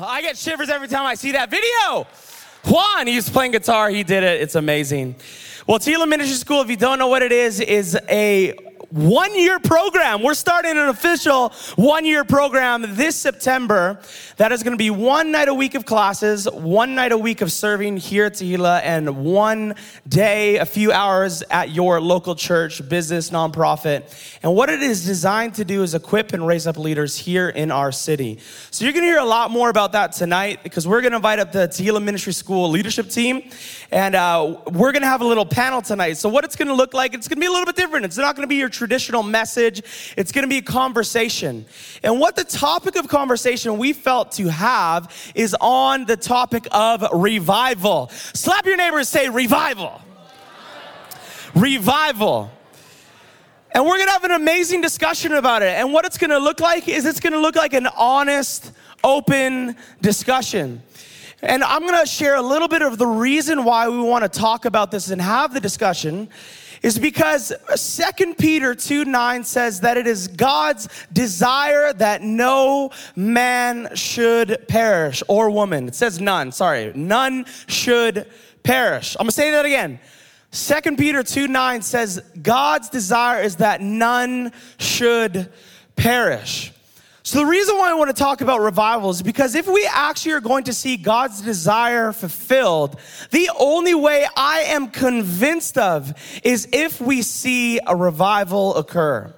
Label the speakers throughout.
Speaker 1: I get shivers every time I see that video. Juan, he's playing guitar. He did it. It's amazing. Well, Tehillah Ministry School, if you don't know what it is, is a one year program. We're starting an official one year program this September. That is going to be one night a week of classes, one night a week of serving here at Tehillah, and one day, a few hours at your local church, business, nonprofit. And what it is designed to do is equip and raise up leaders here in our city. So you're going to hear a lot more about that tonight because we're going to invite up the Tehillah Ministry School leadership team, and uh, we're going to have a little panel tonight. So what it's going to look like, it's going to be a little bit different. It's not going to be your traditional message. It's going to be a conversation. And what the topic of conversation we felt to have is on the topic of revival. Slap your neighbor and say revival. Revival. And we're going to have an amazing discussion about it. And what it's going to look like is it's going to look like an honest, open discussion. And I'm going to share a little bit of the reason why we want to talk about this and have the discussion is because 2 Peter 2 9 says that it is God's desire that no man should perish or woman. It says none, sorry, none should perish. I'm gonna say that again. 2 Peter 2 9 says, God's desire is that none should perish. So, the reason why I want to talk about revival is because if we actually are going to see God's desire fulfilled, the only way I am convinced of is if we see a revival occur.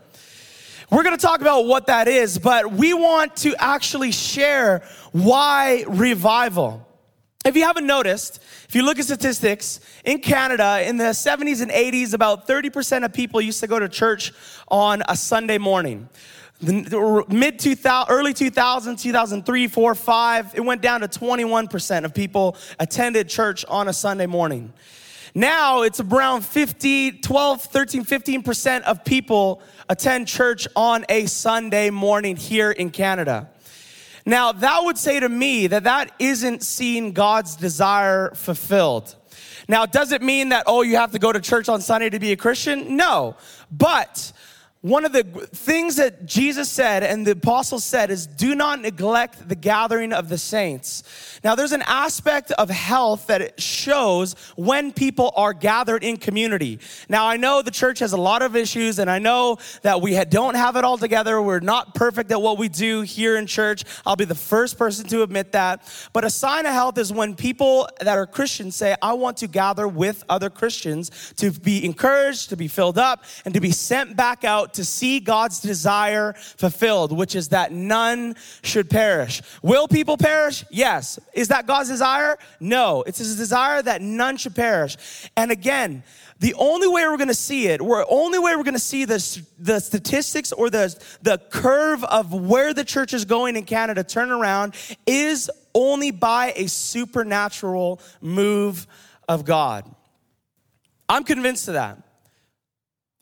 Speaker 1: We're going to talk about what that is, but we want to actually share why revival. If you haven't noticed, if you look at statistics, in Canada, in the 70s and 80s, about 30% of people used to go to church on a Sunday morning. The mid 2000, early 2000s, 2003, 4, 5, it went down to 21% of people attended church on a Sunday morning. Now it's around 50, 12, 13, 15% of people attend church on a Sunday morning here in Canada. Now, that would say to me that that isn't seeing God's desire fulfilled. Now, does it mean that, oh, you have to go to church on Sunday to be a Christian? No. But one of the things that Jesus said and the apostles said is do not neglect the gathering of the saints. Now, there's an aspect of health that it shows when people are gathered in community. Now, I know the church has a lot of issues, and I know that we don't have it all together. We're not perfect at what we do here in church. I'll be the first person to admit that. But a sign of health is when people that are Christians say, I want to gather with other Christians to be encouraged, to be filled up, and to be sent back out to see God's desire fulfilled, which is that none should perish. Will people perish? Yes. Is that God's desire? No. It's his desire that none should perish. And again, the only way we're going to see it, the only way we're going to see the, the statistics or the, the curve of where the church is going in Canada turn around is only by a supernatural move of God. I'm convinced of that.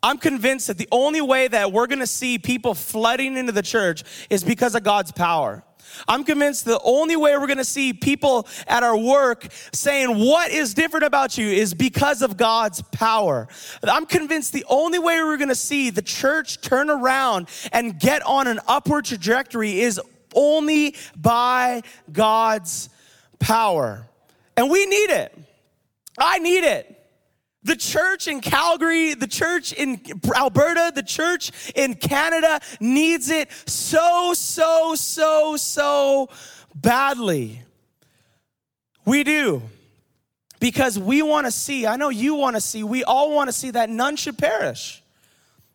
Speaker 1: I'm convinced that the only way that we're gonna see people flooding into the church is because of God's power. I'm convinced the only way we're gonna see people at our work saying, What is different about you is because of God's power. I'm convinced the only way we're gonna see the church turn around and get on an upward trajectory is only by God's power. And we need it. I need it. The church in Calgary, the church in Alberta, the church in Canada needs it so, so, so, so badly. We do. Because we want to see, I know you want to see, we all want to see that none should perish.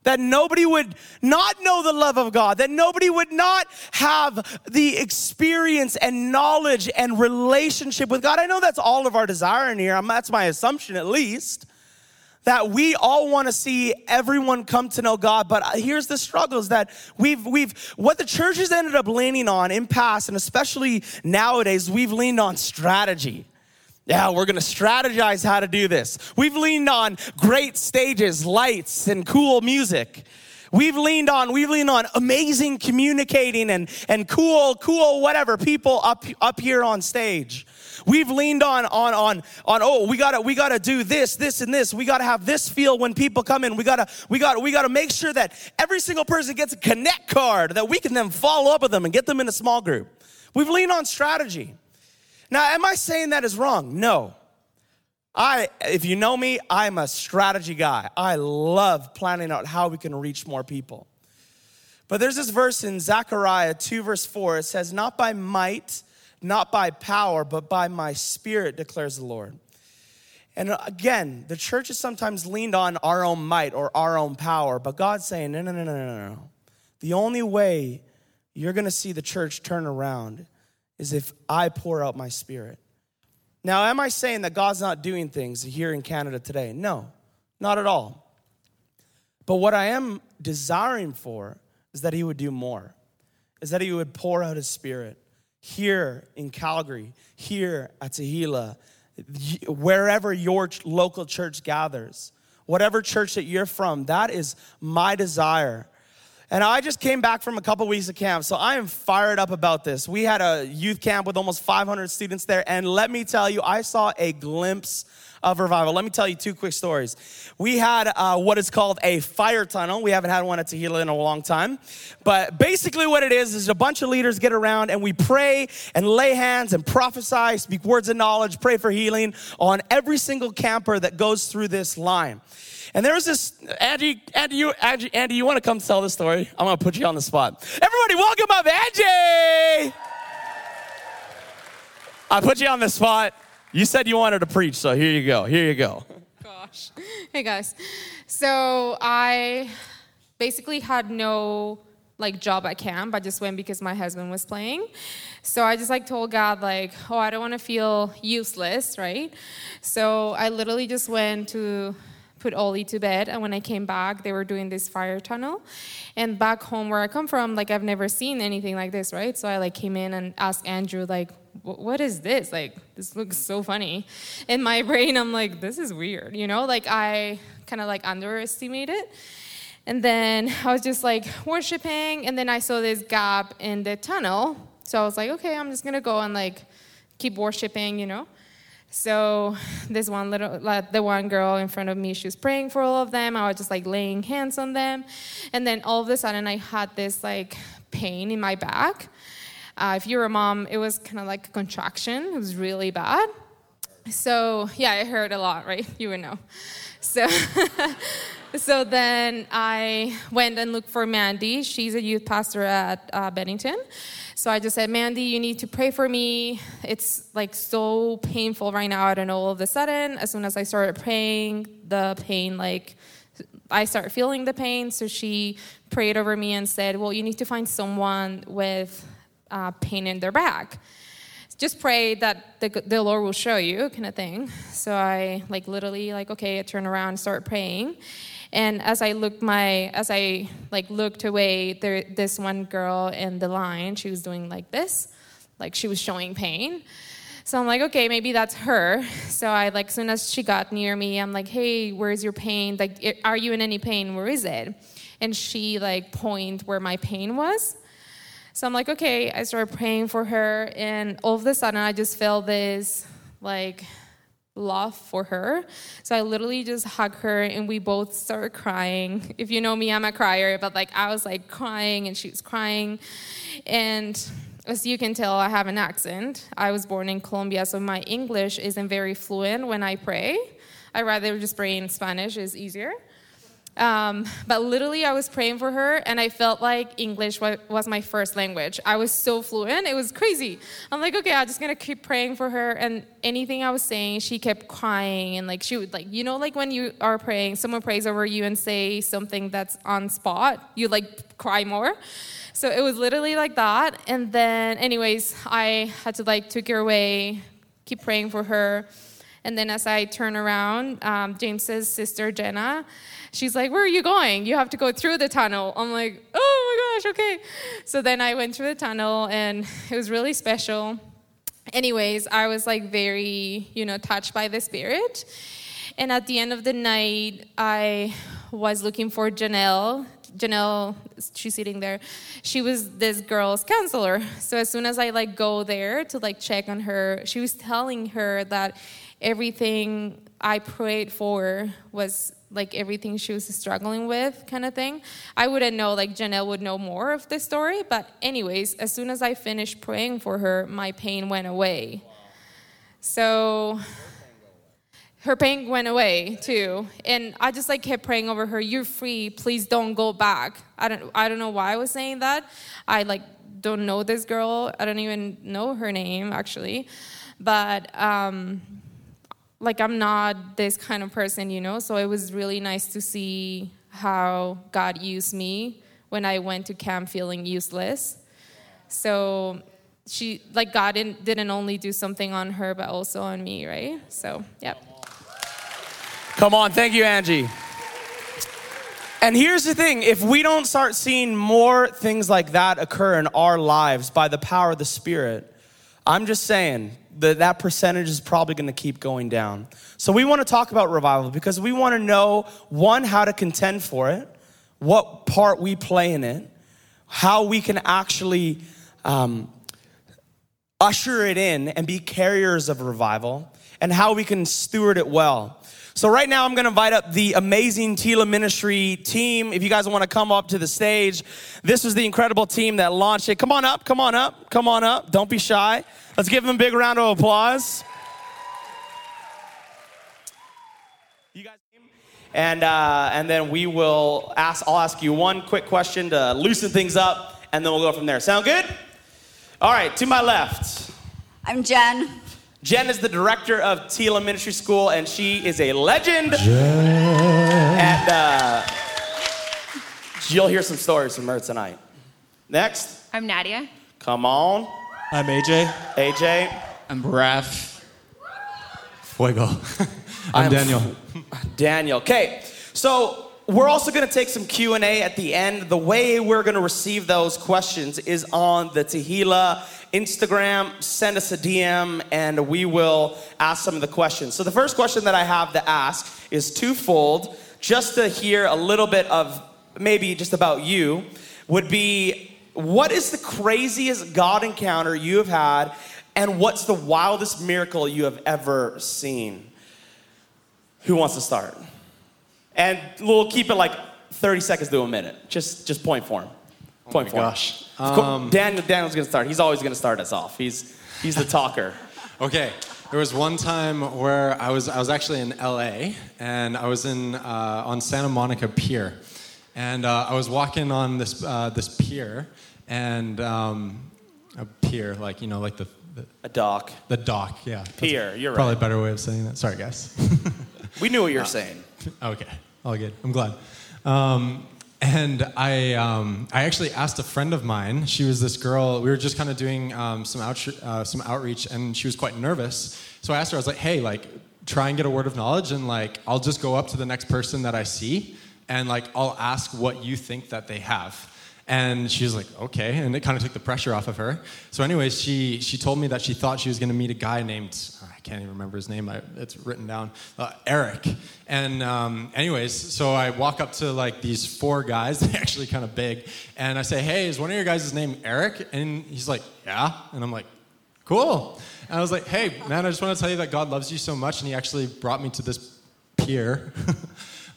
Speaker 1: That nobody would not know the love of God, that nobody would not have the experience and knowledge and relationship with God. I know that's all of our desire in here. That's my assumption, at least that we all want to see everyone come to know God, but here's the struggles that we've we've what the church has ended up leaning on in past and especially nowadays we've leaned on strategy. Yeah, we're gonna strategize how to do this. We've leaned on great stages, lights, and cool music. We've leaned on, we've leaned on amazing communicating and, and cool, cool, whatever people up, up here on stage. We've leaned on on on on oh we gotta we gotta do this this and this we gotta have this feel when people come in we gotta we gotta we gotta make sure that every single person gets a connect card that we can then follow up with them and get them in a small group. We've leaned on strategy. Now, am I saying that is wrong? No. I, if you know me, I'm a strategy guy. I love planning out how we can reach more people. But there's this verse in Zechariah 2, verse 4. It says, Not by might, not by power, but by my spirit, declares the Lord. And again, the church has sometimes leaned on our own might or our own power, but God's saying, No, no, no, no, no, no. The only way you're gonna see the church turn around is if I pour out my spirit. Now, am I saying that God's not doing things here in Canada today? No, not at all. But what I am desiring for is that He would do more, is that He would pour out His Spirit here in Calgary, here at Tehillah, wherever your local church gathers, whatever church that you're from, that is my desire and I just came back from a couple weeks of camp, so I am fired up about this. We had a youth camp with almost 500 students there, and let me tell you, I saw a glimpse of revival. Let me tell you two quick stories. We had uh, what is called a fire tunnel. We haven't had one at Tehillah in a long time. But basically, what it is is a bunch of leaders get around and we pray and lay hands and prophesy, speak words of knowledge, pray for healing on every single camper that goes through this line. And there was this, Andy, Andy, you, Andy, Andy, you want to come tell the story? I'm going to put you on the spot. Everybody, welcome up Angie. I put you on the spot. You said you wanted to preach, so here you go. Here you go.
Speaker 2: Gosh. Hey, guys. So I basically had no like job at camp. I just went because my husband was playing. So I just like told God like, oh, I don't want to feel useless, right? So I literally just went to put Ollie to bed. And when I came back, they were doing this fire tunnel. And back home where I come from, like I've never seen anything like this, right? So I like came in and asked Andrew, like, what is this? Like, this looks so funny. In my brain, I'm like, this is weird, you know? Like I kind of like underestimate it. And then I was just like worshiping, and then I saw this gap in the tunnel. So I was like, okay, I'm just gonna go and like keep worshiping, you know? So this one little, like the one girl in front of me, she was praying for all of them. I was just like laying hands on them, and then all of a sudden I had this like pain in my back. Uh, if you're a mom, it was kind of like a contraction. It was really bad. So yeah, I heard a lot, right? You would know. So. so then I went and looked for Mandy. She's a youth pastor at uh, Bennington. So I just said, Mandy, you need to pray for me. It's like so painful right now. I don't know. All of a sudden, as soon as I started praying, the pain, like, I started feeling the pain. So she prayed over me and said, Well, you need to find someone with uh, pain in their back. Just pray that the, the Lord will show you, kind of thing. So I, like, literally, like, okay, I turn around start praying. And as I looked my, as I like looked away, there, this one girl in the line, she was doing like this, like she was showing pain. So I'm like, okay, maybe that's her. So I like, as soon as she got near me, I'm like, hey, where's your pain? Like, are you in any pain? Where is it? And she like point where my pain was. So I'm like, okay. I started praying for her, and all of a sudden, I just felt this like love for her. So I literally just hugged her and we both started crying. If you know me, I'm a crier, but like I was like crying and she was crying. And as you can tell, I have an accent. I was born in Colombia, so my English isn't very fluent when I pray. I rather just pray in Spanish, is easier. Um, but literally, I was praying for her, and I felt like English was my first language. I was so fluent, it was crazy. I'm like, okay, I'm just gonna keep praying for her. And anything I was saying, she kept crying, and like she would like, you know, like when you are praying, someone prays over you and say something that's on spot, you like cry more. So it was literally like that. And then, anyways, I had to like took her away, keep praying for her. And then as I turn around, um, James's sister Jenna she's like, Where are you going? You have to go through the tunnel. I'm like, Oh my gosh, okay. So then I went through the tunnel and it was really special. Anyways, I was like very, you know, touched by the Spirit. And at the end of the night, I was looking for Janelle. Janelle, she's sitting there. She was this girl's counselor. So as soon as I like go there to like check on her, she was telling her that everything I prayed for was like everything she was struggling with, kind of thing. I wouldn't know, like Janelle would know more of the story. But, anyways, as soon as I finished praying for her, my pain went away. So her pain went away too and i just like kept praying over her you're free please don't go back i don't i don't know why i was saying that i like don't know this girl i don't even know her name actually but um like i'm not this kind of person you know? So it was really nice to see how god used me when i went to camp feeling useless. So she like god didn't, didn't only do something on her but also on me right? So yep.
Speaker 1: Come on, thank you, Angie. And here's the thing if we don't start seeing more things like that occur in our lives by the power of the Spirit, I'm just saying that that percentage is probably going to keep going down. So we want to talk about revival because we want to know one, how to contend for it, what part we play in it, how we can actually um, usher it in and be carriers of revival, and how we can steward it well. So, right now, I'm going to invite up the amazing Tehillah Ministry team. If you guys want to come up to the stage, this is the incredible team that launched it. Come on up, come on up, come on up. Don't be shy. Let's give them a big round of applause. You guys, and uh, and then we will ask. I'll ask you one quick question to loosen things up, and then we'll go from there. Sound good? All right. To my left.
Speaker 3: I'm Jen.
Speaker 1: Jen is the director of Tehillah Ministry School, and she is a legend. Jen. And uh, you'll hear some stories from her tonight. Next.
Speaker 4: I'm Nadia.
Speaker 1: Come on.
Speaker 5: I'm AJ.
Speaker 1: AJ.
Speaker 6: I'm Raph.
Speaker 5: Fuego. I'm,
Speaker 1: I'm
Speaker 5: Daniel.
Speaker 1: Daniel. Okay, so we're also going to take some q&a at the end the way we're going to receive those questions is on the tehillah instagram send us a dm and we will ask some of the questions so the first question that i have to ask is twofold just to hear a little bit of maybe just about you would be what is the craziest god encounter you have had and what's the wildest miracle you have ever seen who wants to start and we'll keep it like 30 seconds to a minute. Just just point for him. Point
Speaker 5: my
Speaker 1: for
Speaker 5: gosh.
Speaker 1: him. Of course,
Speaker 5: Um,
Speaker 1: Daniel Daniel's gonna start. He's always gonna start us off. He's he's the talker.
Speaker 5: Okay, there was one time where I was I was actually in LA and I was in uh, on Santa Monica Pier, and uh, I was walking on this uh, this pier and um, a pier like you know like the the,
Speaker 1: A dock.
Speaker 5: the dock yeah
Speaker 1: Pier, you're
Speaker 5: probably
Speaker 1: right.
Speaker 5: a better way of saying that. Sorry guys.
Speaker 1: We knew what you were saying.
Speaker 5: Okay, all good. I'm glad. Um, and I, um, I actually asked a friend of mine. She was this girl. We were just kind of doing um, some uh, some outreach, and she was quite nervous. So I asked her. I was like, "Hey, like, try and get a word of knowledge, and like, I'll just go up to the next person that I see, and like, I'll ask what you think that they have." And she was like, okay, and it kind of took the pressure off of her. So, anyways, she she told me that she thought she was going to meet a guy named I can't even remember his name. I, it's written down, uh, Eric. And um, anyways, so I walk up to like these four guys, they're actually kind of big, and I say, hey, is one of your guys' name Eric? And he's like, yeah. And I'm like, cool. And I was like, hey, man, I just want to tell you that God loves you so much, and He actually brought me to this pier.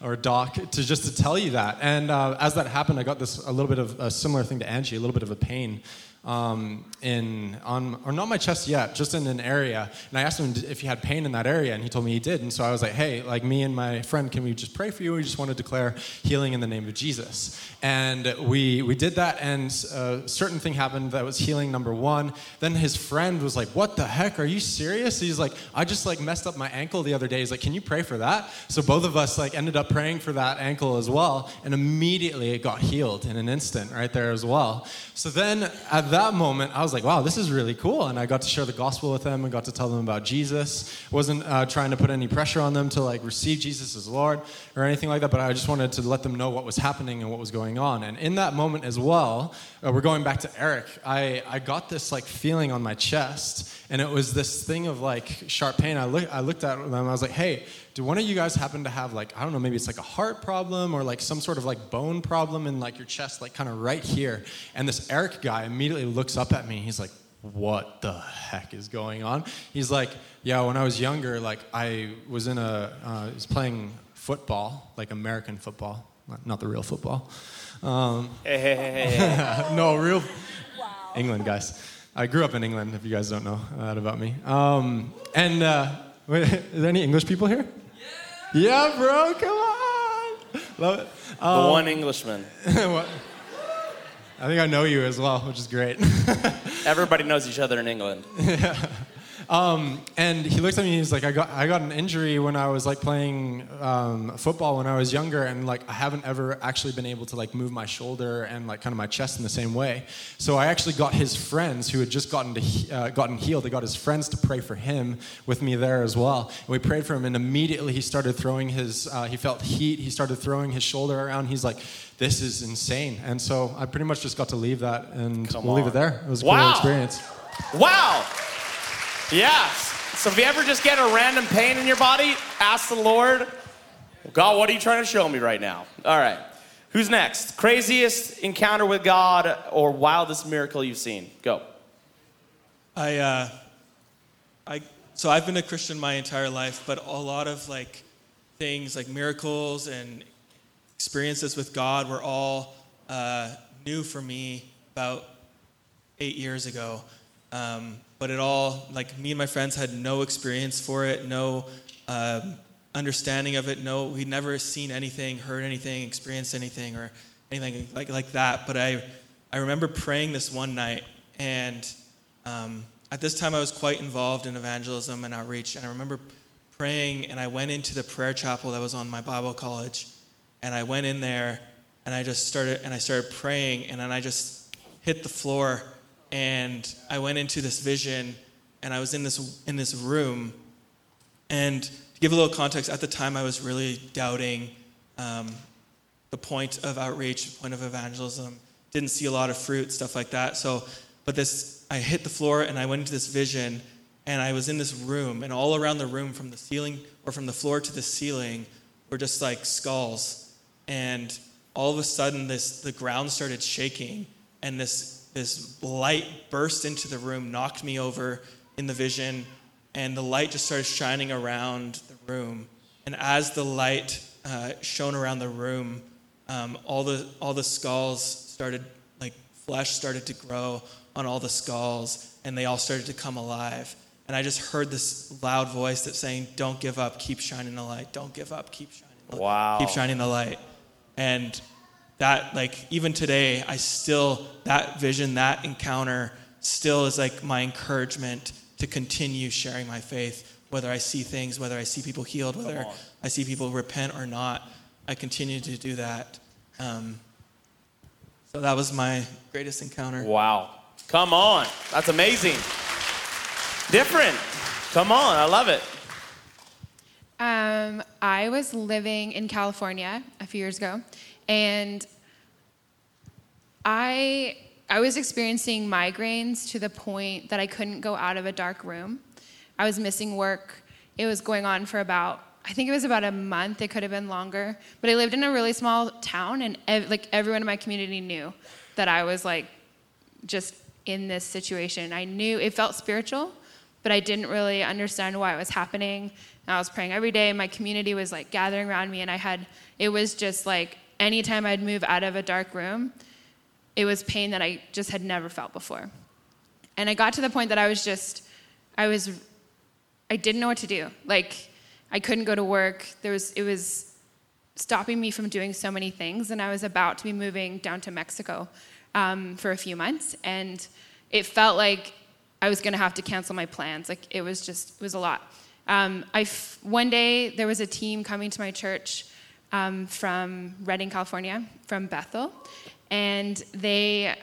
Speaker 5: or dock to just to tell you that and uh, as that happened i got this a little bit of a similar thing to angie a little bit of a pain um, in on or not my chest yet just in an area. And i asked him if he had pain in that area and he told me he did. And so i was like hey like me and my friend can we just pray for you? We just want to declare healing in the name of jesus. And we we did that and a certain thing happened that was healing number one. Then his friend was like what the heck? Are you serious? He's like i just like messed up my ankle the other day. He's like can you pray for that? So both of us like ended up praying for that ankle as well and immediately it got healed in an instant right there as well so then at that moment i was like wow this is really cool. And i got to share the gospel with them and got to tell them about jesus. Wasn't uh, trying to put any pressure on them to like receive jesus as lord or anything like that but i just wanted to let them know what was happening and what was going on. And in that moment as well uh, we're going back to eric I, I got this like feeling on my chest. And it was this thing of like sharp pain. I, look, I looked at them i was like hey do one of you guys happen to have like i don't know maybe it's like a heart problem or like some sort of like bone problem in like your chest like kind of right here and this eric guy immediately looks up at me he's like what the heck is going on he's like yeah when i was younger like i was in a uh, was playing football, like American football, not, not the real football. Um,
Speaker 1: Hey, hey, hey, hey, hey.
Speaker 5: no, real England, guys. I grew up in England, if you guys don't know that about me. Um, and uh, wait, are there any English people here? Yeah, yeah bro, come on. Love it.
Speaker 1: the
Speaker 5: Um,
Speaker 1: one Englishman.
Speaker 5: I think I know you as well, which is great.
Speaker 1: Everybody knows each other in England.
Speaker 5: Um, and he looked at me and he's like, I got, I got an injury when I was like playing um, football when I was younger, and like I haven't ever actually been able to like move my shoulder and like kind of my chest in the same way. So I actually got his friends who had just gotten to uh, gotten healed. I got his friends to pray for him with me there as well. And we prayed for him, and immediately he started throwing his. Uh, he felt heat. He started throwing his shoulder around. He's like, "This is insane." And so I pretty much just got to leave that, and
Speaker 1: Come
Speaker 5: we'll leave it there. It was a
Speaker 1: Wow.
Speaker 5: cool experience.
Speaker 1: Wow. Yes. So if you ever just get a random pain in your body, ask the Lord, God, what are you trying to show me right now? All right. Who's next? Craziest encounter with God or wildest miracle you've seen? Go.
Speaker 3: I, uh, I, so I've been a Christian my entire life, but a lot of like things like miracles and experiences with God were all uh, new for me about eight years ago. Um, but it all, like me and my friends had no experience for it, no um, understanding of it, no, we'd never seen anything, heard anything, experienced anything, or anything like, like that. But I, I remember praying this one night, and um, at this time I was quite involved in evangelism and outreach, and I remember praying, and I went into the prayer chapel that was on my Bible college, and I went in there, and I just started, and I started praying, and then I just hit the floor, and I went into this vision, and I was in this in this room, and to give a little context, at the time I was really doubting um, the point of outreach, the point of evangelism. Didn't see a lot of fruit, stuff like that. So, but this, I hit the floor and I went into this vision, and I was in this room, and all around the room, from the ceiling or from the floor to the ceiling, were just like skulls, and all of a sudden, this the ground started shaking, and this this light burst into the room, knocked me over in the vision, and the light just started shining around the room. And as the light uh, shone around the room, um, all the all the skulls started like flesh started to grow on all the skulls, and they all started to come alive. And I just heard this loud voice that's saying, "Don't give up. Keep shining the light. Don't give up. Keep shining. The light.
Speaker 1: Wow.
Speaker 3: Keep shining the light." And that like even today i still that vision that encounter still is like my encouragement to continue sharing my faith whether i see things whether i see people healed whether i see people repent or not i continue to do that um, so that was my greatest encounter
Speaker 1: Wow. Come on. That's amazing. Different. Come on. I love it.
Speaker 4: Um, I was living in California a few years ago, and I I was experiencing migraines to the point that I couldn't go out of a dark room. I was missing work. It was going on for about I think it was about a month. It could have been longer, but I lived in a really small town, and ev- like everyone in my community knew that I was like just in this situation. I knew it felt spiritual, but I didn't really understand why it was happening. And I was praying every day. My community was like gathering around me, and I had, it was just like anytime I'd move out of a dark room, it was pain that I just had never felt before. And I got to the point that I was just, I was, I didn't know what to do. Like, I couldn't go to work. There was, it was stopping me from doing so many things. And I was about to be moving down to Mexico um, for a few months. And it felt like I was going to have to cancel my plans. Like, it was just, it was a lot. Um, I f- one day, there was a team coming to my church um, from Redding, California, from Bethel. And they,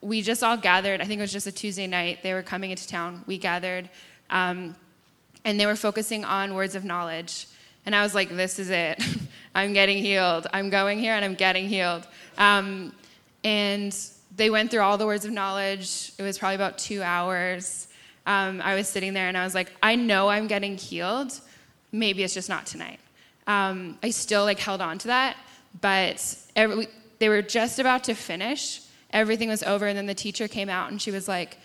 Speaker 4: we just all gathered. I think it was just a Tuesday night. They were coming into town. We gathered. Um, and they were focusing on words of knowledge. And I was like, this is it. I'm getting healed. I'm going here and I'm getting healed. Um, and they went through all the words of knowledge. It was probably about two hours. Um, I was sitting there and I was like, I know I'm getting healed. Maybe it's just not tonight. Um, I still like held on to that, but every, they were just about to finish. Everything was over, and then the teacher came out and she was like,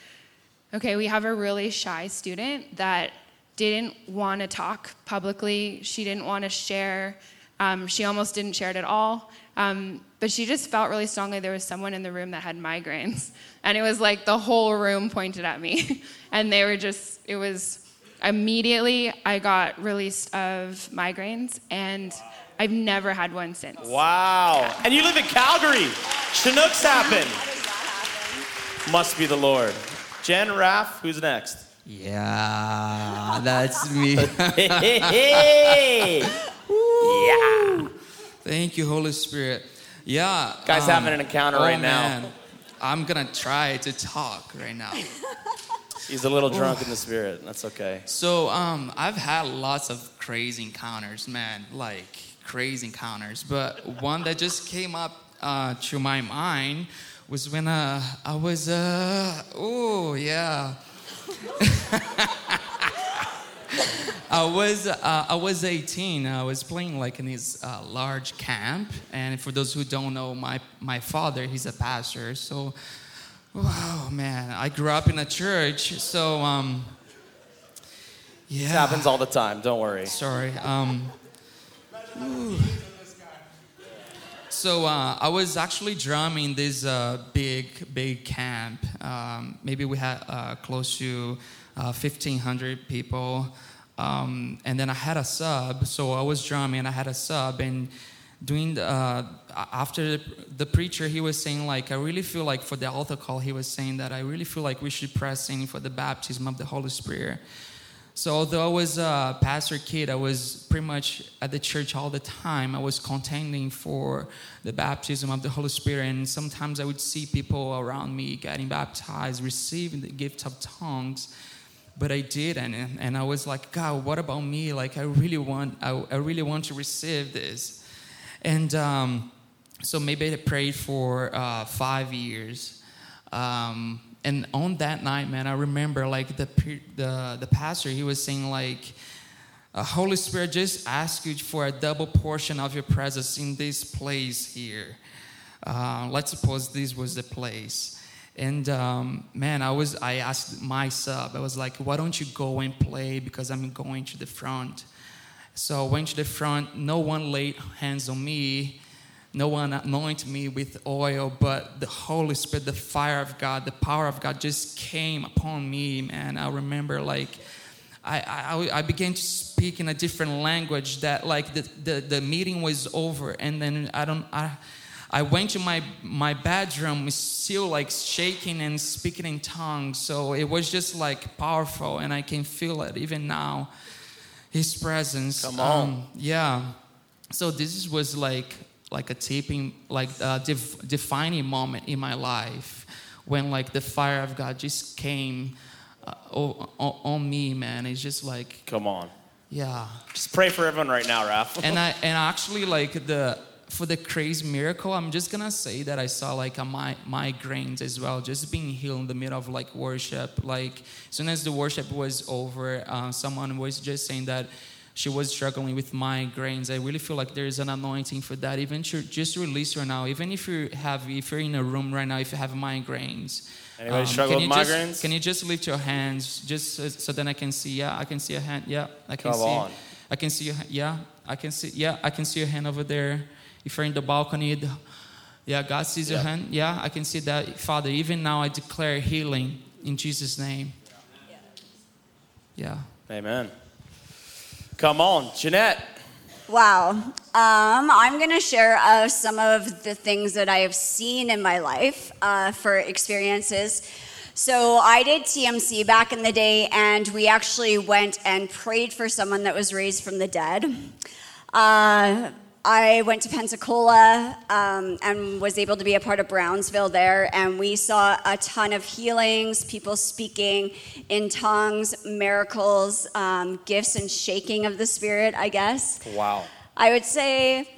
Speaker 4: "Okay, we have a really shy student that didn't want to talk publicly. She didn't want to share. Um, she almost didn't share it at all. Um, but she just felt really strongly there was someone in the room that had migraines. And it was like the whole room pointed at me. and they were just, it was immediately I got released of migraines and I've never had one since.
Speaker 1: Wow. And you live in Calgary. Chinooks happen. Must be the Lord. Jen, Raph, who's next?
Speaker 6: Yeah, that's me.
Speaker 1: Hey, yeah.
Speaker 6: Thank you, Holy Spirit. Yeah.
Speaker 1: Guy's having um, an encounter
Speaker 6: oh,
Speaker 1: right now.
Speaker 6: man. I'm gonna try to talk right now.
Speaker 1: He's a little drunk in the spirit. That's okay.
Speaker 6: So um, I've had lots of crazy encounters, man, like crazy encounters. But one that just came up uh, to my mind was when uh, I was, uh, oh yeah. I was uh, I was 18. I was playing like in this uh, large camp, and for those who don't know, my my father he's a pastor. So, wow, man, I grew up in a church. So, um, yeah,
Speaker 1: This happens all the time. Don't worry.
Speaker 6: Sorry. Um, so uh, I was actually drumming this uh, big, big camp. Um, maybe we had uh, close to uh, 1,500 people. Um, and then I had a sub, so I was drumming and I had a sub. And doing the, uh, after the, preacher, he was saying, like, I really feel like for the altar call, he was saying that I really feel like we should press in for the baptism of the Holy Spirit. So although I was a pastor kid, I was pretty much at the church all the time. I was contending for the baptism of the Holy Spirit, and sometimes I would see people around me getting baptized, receiving the gift of tongues, but I didn't. And, and I was like, God, what about me? Like, I really want, I, I really want to receive this. And um, so maybe I prayed for uh, five years. Um, and on that night, man, I remember like the the the pastor, he was saying like, uh, Holy Spirit, just ask you for a double portion of your presence in this place here. Uh, let's suppose this was the place. And um, man, I was I asked my sub, I was like, why don't you go and play because I'm going to the front. So I went to the front. No one laid hands on me. No one anointed me with oil, but the Holy Spirit, the fire of God, the power of God just came upon me, man. I remember like I, I, I began to speak in a different language that like the, the, the meeting was over and then I don't I I went to my my bedroom still like shaking and speaking in tongues. So it was just like powerful and I can feel it even now. His presence.
Speaker 1: Come on.
Speaker 6: Um, yeah. So this was like like a taping, like a def- defining moment in my life when like the fire of God just came uh, o- o- on me, man. It's just like,
Speaker 1: Come on.
Speaker 6: yeah.
Speaker 1: Just pray for everyone right now, Raph.
Speaker 6: And I and actually like the for the crazy miracle, I'm just gonna say that I saw like a mi- migraines as well, just being healed in the middle of like worship. Like as soon as the worship was over, uh, someone was just saying that she was struggling with migraines. I really feel like there's an anointing for that. Even to just release her now. Even if you have, if you're in a room right now, if you have migraines.
Speaker 1: Anybody um, struggle
Speaker 6: can
Speaker 1: with
Speaker 6: you just-
Speaker 1: migraines?
Speaker 6: can you just lift your hands, just so, so then I can see? Yeah, I can see a hand. Yeah, I can
Speaker 1: Come
Speaker 6: see.
Speaker 1: on.
Speaker 6: I can see your. ha- Yeah, I can see. Yeah, I can see your hand over there. If you're in the balcony, the- yeah, God sees your hand. Yeah, I can see that, Father. Even now, I declare healing in Jesus' name. Yeah.
Speaker 1: Amen. Come on, Jeanette.
Speaker 7: Wow. Um, I'm going to share uh, some of the things that I have seen in my life uh, for experiences. So, I did TMC back in the day, and we actually went and prayed for someone that was raised from the dead. Uh, I went to Pensacola um, and was able to be a part of Brownsville there, and we saw a ton of healings, people speaking in tongues, miracles, um, gifts and shaking of the Spirit, I guess.
Speaker 1: Wow.
Speaker 7: I would say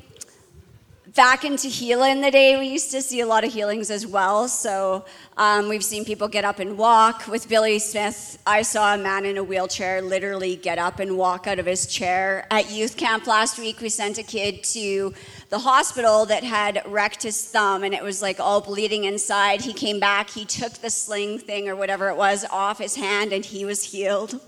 Speaker 7: back in Tehillah in the day, we used to see a lot of healings as well. So um, we've seen people get up and walk. With Billy Smith, I saw a man in a wheelchair literally get up and walk out of his chair. At youth camp last week, we sent a kid to the hospital that had wrecked his thumb and it was like all bleeding inside. He came back, he took the sling thing or whatever it was off his hand, and he was healed.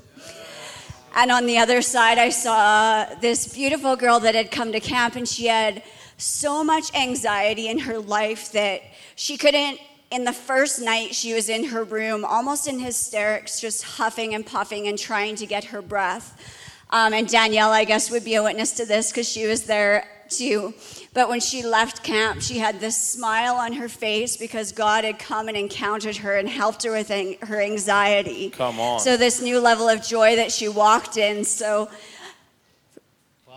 Speaker 7: And on the other side, I saw this beautiful girl that had come to camp, and she had so much anxiety in her life that she couldn't. In the first night, she was in her room, almost in hysterics, just huffing and puffing and trying to get her breath. Um, and Danielle, I guess, would be a witness to this because she was there too. But when she left camp, she had this smile on her face because God had come and encountered her and helped her with an- her anxiety.
Speaker 1: Come on.
Speaker 7: So, this new level of joy that she walked in. So,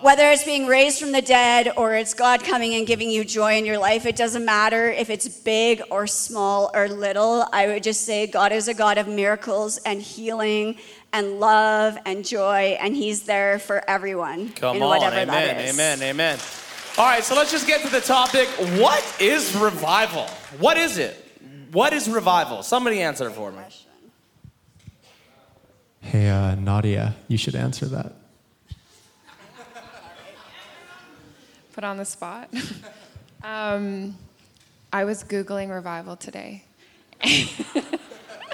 Speaker 7: whether it's being raised from the dead or it's God coming and giving you joy in your life, it doesn't matter if it's big or small or little. I would just say God is a God of miracles and healing and love and joy, and He's there for everyone
Speaker 1: Come
Speaker 7: in
Speaker 1: on,
Speaker 7: whatever
Speaker 1: amen,
Speaker 7: that is.
Speaker 1: amen, amen. All right, so let's just get to the topic. What is revival? What is it? What is revival? Somebody answer for me.
Speaker 5: Hey, uh, Nadia, you should answer that.
Speaker 4: Put on the spot. um, I was Googling revival today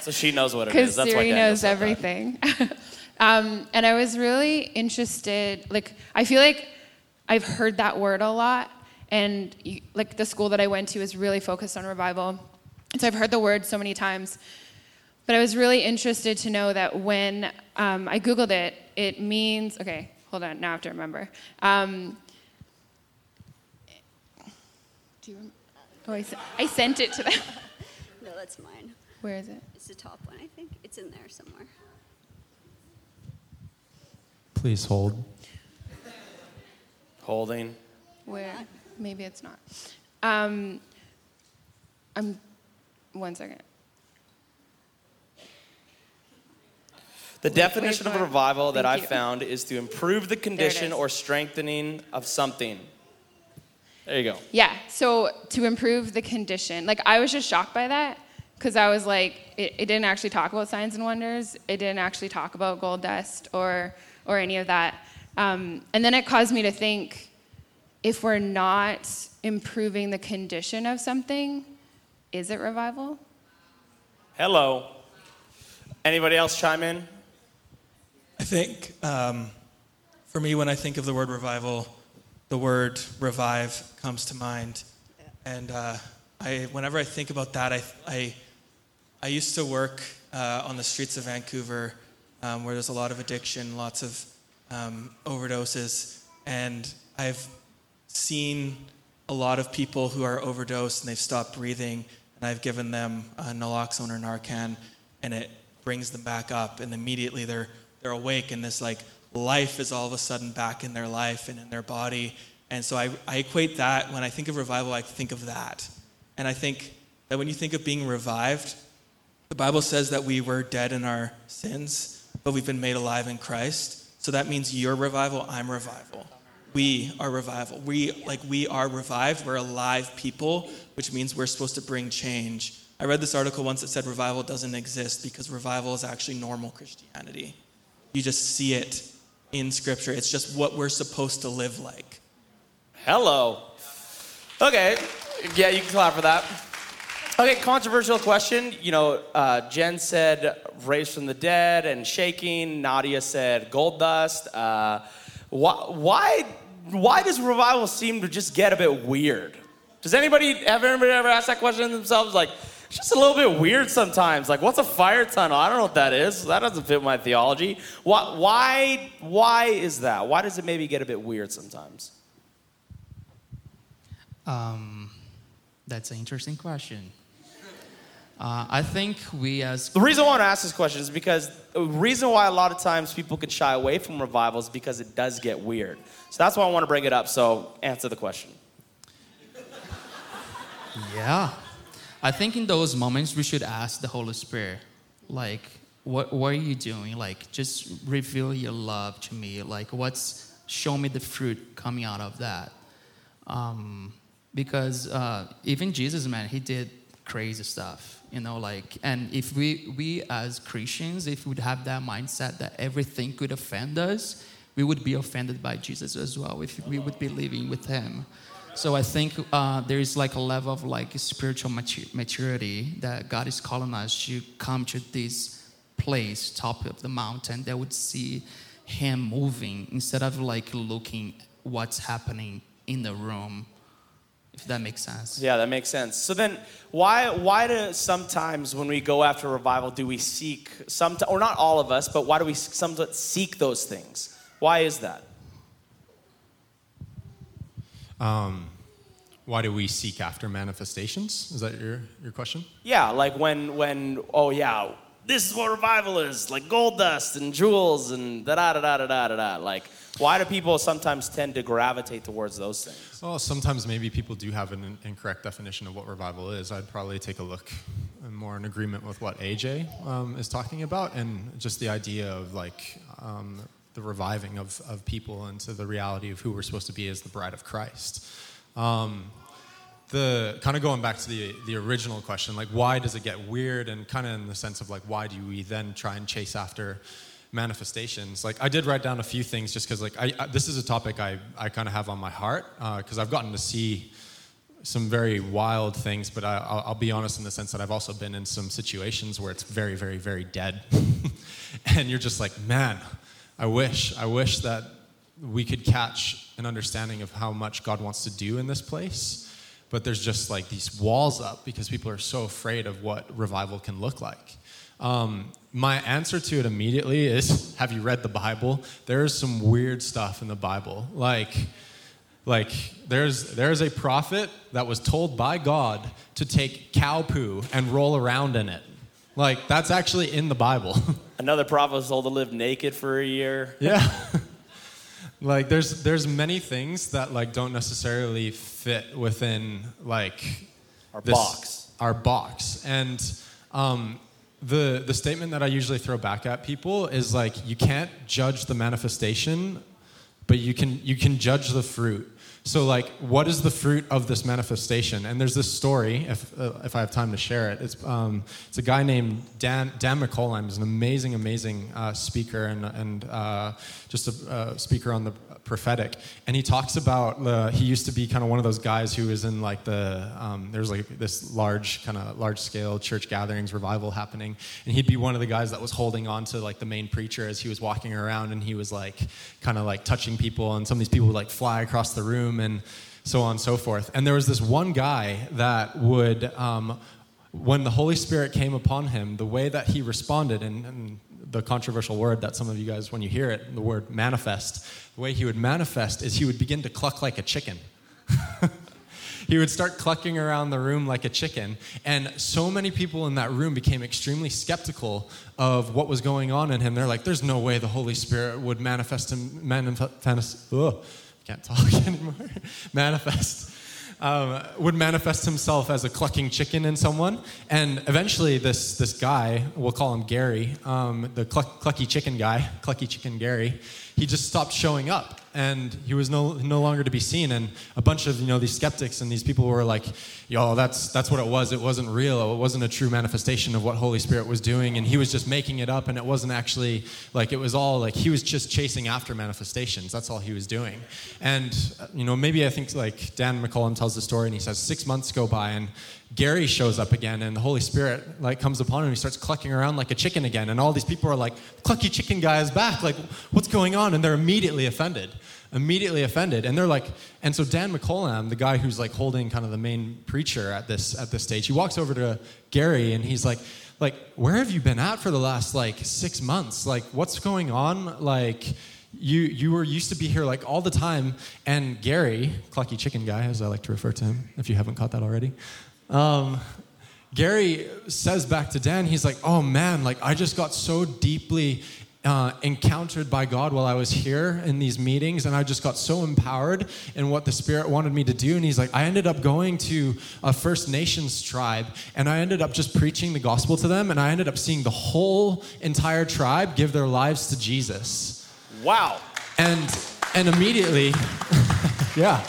Speaker 1: So she knows what it is. because.
Speaker 4: Siri knows everything. um, and I was really interested. Like, I feel like I've heard that word a lot, and like the school that I went to is really focused on revival. And so I've heard the word so many times. But I was really interested to know that when um, I Googled it, it means, okay, hold on, now I have to remember. Um, do you, oh, I, sen- I sent it to them.
Speaker 7: No, that's mine.
Speaker 4: Where is it?
Speaker 7: It's the top one, I think. It's in there somewhere.
Speaker 5: Please hold.
Speaker 1: Holding.
Speaker 4: Where? Maybe it's not. Um, I'm, one second.
Speaker 1: The
Speaker 4: Wait,
Speaker 1: definition
Speaker 4: wait,
Speaker 1: of
Speaker 4: wait.
Speaker 1: revival that
Speaker 4: Thank
Speaker 1: I
Speaker 4: you.
Speaker 1: found is to improve the condition
Speaker 4: is.
Speaker 1: or strengthening of something. There you go.
Speaker 4: Yeah, so to improve the condition. Like, I was just shocked by that because I was like, it, it didn't actually talk about signs and wonders. It didn't actually talk about gold dust or, or any of that. Um, and then it caused me to think if we're not improving the condition of something, is it revival?
Speaker 1: Hello. Anybody else chime in?
Speaker 3: I think um, for me, when I think of the word revival, the word revive comes to mind. And uh, I, whenever I think about that, I, I, I used to work uh, on the streets of Vancouver um, where there's a lot of addiction, lots of um, overdoses. And I've seen a lot of people who are overdosed and they've stopped breathing, and I've given them naloxone or Narcan, and it brings them back up, and immediately they're they're awake, and this like life is all of a sudden back in their life and in their body. And so I, I equate that when I think of revival, I think of that, and I think that when you think of being revived, the Bible says that we were dead in our sins, but we've been made alive in Christ. So that means you're revival, I'm revival. We are revival. We like we are revived. We're alive people, which means we're supposed to bring change. I read this article once that said revival doesn't exist because revival is actually normal Christianity. You just see it in scripture. It's just what we're supposed to live like.
Speaker 1: Hello. Okay. Yeah, you can clap for that. Okay, controversial question. You know, uh, Jen said raised from the dead and shaking. Nadia said gold dust. Uh, why, why, why does revival seem to just get a bit weird? Does anybody, have anybody ever asked that question themselves? Like, it's just a little bit weird sometimes. Like, what's a fire tunnel? I don't know what that is. That doesn't fit my theology. Why, why, why is that? Why does it maybe get a bit weird sometimes?
Speaker 6: Um, that's an interesting question. Uh, I think we as
Speaker 1: The reason why I want to ask this question is because the reason why a lot of times people can shy away from revivals is because it does get weird. So that's why I want to bring it up. So answer the question.
Speaker 6: Yeah. I think in those moments we should ask the Holy Spirit, like, what, what are you doing? Like, just reveal your love to me. Like, what's, show me the fruit coming out of that. Um, because uh, even Jesus, man, he did crazy stuff, you know, like, and if we, we as Christians, if we would have that mindset that everything could offend us, we would be offended by Jesus as well if we would be living with him. So I think uh, there is like a level of like spiritual matu- maturity that God is calling us to come to this place, top of the mountain, that would see him moving instead of like looking what's happening in the room. If that makes sense.
Speaker 1: Yeah, that makes sense. So then, why why do sometimes when we go after revival do we seek some or not all of us, but why do we sometimes seek those things? Why is that?
Speaker 5: Um, why do we seek after manifestations? Is that your, your question?
Speaker 1: Yeah, like when when oh yeah, this is what revival is, like gold dust and jewels and da da da da da da da. Like, why do people sometimes tend to gravitate towards those things?
Speaker 5: Well, sometimes maybe people do have an incorrect definition of what revival is. I'd probably take a look more in agreement with what AJ um, is talking about and just the idea of like um, the reviving of, of people into the reality of who we're supposed to be as the bride of Christ. Um, the kind of going back to the the original question, like why does it get weird, and kind of in the sense of like why do we then try and chase after manifestations? Like I did write down a few things just because like I, I, this is a topic I I kind of have on my heart because uh, I've gotten to see some very wild things, but I, will be honest in the sense that I've also been in some situations where it's very, very, very dead. and you're just like, man, I wish, I wish that we could catch an understanding of how much God wants to do in this place. But there's just like these walls up because people are so afraid of what revival can look like. Um, my answer to it immediately is Have you read the Bible? There's some weird stuff in the Bible. Like, like there's, there's a prophet that was told by God to take cow poo and roll around in it. Like, that's actually in the Bible.
Speaker 1: Another prophet was told to live naked for a year.
Speaker 5: Yeah. like there's there's many things that like don't necessarily fit within like
Speaker 1: our this, box.
Speaker 5: Our box. And um, the the statement that I usually throw back at people is like you can't judge the manifestation, but you can you can judge the fruit. So, like, what is the fruit of this manifestation? And there's this story, if, uh, if I have time to share it. It's, um, it's a guy named Dan, Dan McCollum. He's an amazing, amazing uh, speaker and, and uh, just a uh, speaker on the prophetic. And he talks about, uh, he used to be kind of one of those guys who was in like the, um, there's like this large, kind of large scale church gatherings, revival happening. And he'd be one of the guys that was holding on to like the main preacher as he was walking around and he was like kind of like touching people. And some of these people would like fly across the room and so on and so forth. And there was this one guy that would, um, when the Holy Spirit came upon him, the way that he responded, and, and the controversial word that some of you guys, when you hear it, the word manifest, the way he would manifest is he would begin to cluck like a chicken. he would start clucking around the room like a chicken. And so many people in that room became extremely skeptical of what was going on in him. They're like, there's no way the Holy Spirit would manifest him, manifest, ugh, can't talk anymore, manifest. Um, would manifest himself as a clucking chicken in someone. And eventually, this, this guy, we'll call him Gary, um, the cluck, clucky chicken guy, clucky chicken Gary, he just stopped showing up and he was no, no longer to be seen. And a bunch of you know these skeptics and these people were like, "Yo, that's that's what it was. It wasn't real. It wasn't a true manifestation of what Holy Spirit was doing, and he was just making it up. And it wasn't actually like it was all like he was just chasing after manifestations. That's all he was doing. And uh, you know maybe I think like Dan McCollum tells the story and he says six months go by and Gary shows up again and the Holy Spirit like comes upon him. He starts clucking around like a chicken again. And all these people are like, clucky chicken guy is back. Like, what's going on? And they're immediately offended. Immediately offended. And they're like, and so Dan McCollum, the guy who's like holding kind of the main preacher at this at this stage, he walks over to Gary and he's like, like, where have you been at for the last like six months? Like, what's going on? Like, you you were used to be here like all the time and gary clucky chicken guy as i like to refer to him if you haven't caught that already um, Gary says back to Dan, he's like, oh man, like I just got so deeply uh, encountered by God while I was here in these meetings, and I just got so empowered in what the Spirit wanted me to do. And he's like, I ended up going to a First Nations tribe, and I ended up just preaching the gospel to them, and I ended up seeing the whole entire tribe give their lives to Jesus.
Speaker 1: Wow.
Speaker 5: And and immediately, yeah,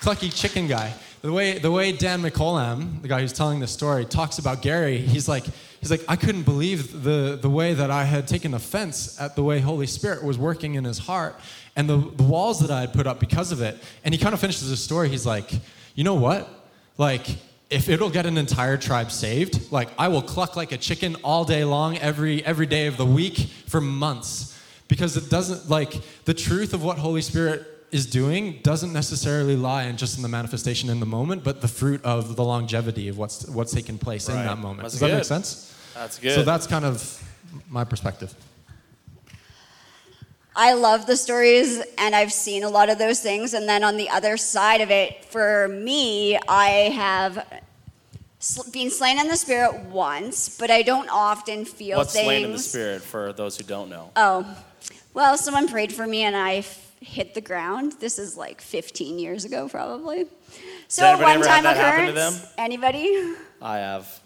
Speaker 5: clucky chicken guy the way the way Dan McCollum, the guy who's telling this story, talks about Gary, he's like he's like I couldn't believe the the way that I had taken offense at the way Holy Spirit was working in his heart and the, the walls that I had put up because of it. And he kind of finishes his story. He's like, you know what? Like if it'll get an entire tribe saved, like I will cluck like a chicken all day long, every every day of the week for months because it doesn't like the truth of what Holy Spirit is doing doesn't necessarily lie in just in the manifestation in the moment, but the fruit of the longevity of what's what's taken place in that moment.
Speaker 1: That's
Speaker 5: Does that
Speaker 1: good.
Speaker 5: make sense?
Speaker 1: That's good.
Speaker 5: So that's kind of my perspective.
Speaker 7: I love the stories and I've seen a lot of those things. And then on the other side of it, for me, I have sl- been slain in the spirit once, but I don't often feel
Speaker 1: What's
Speaker 7: things.
Speaker 1: slain in the spirit for those who don't know?
Speaker 7: Oh, well, someone prayed for me and I f- hit the ground. This is like 15 years ago, probably. So
Speaker 1: anybody
Speaker 7: one
Speaker 1: ever had
Speaker 7: time
Speaker 1: that happen to
Speaker 7: occurrence. Anybody?
Speaker 1: I have.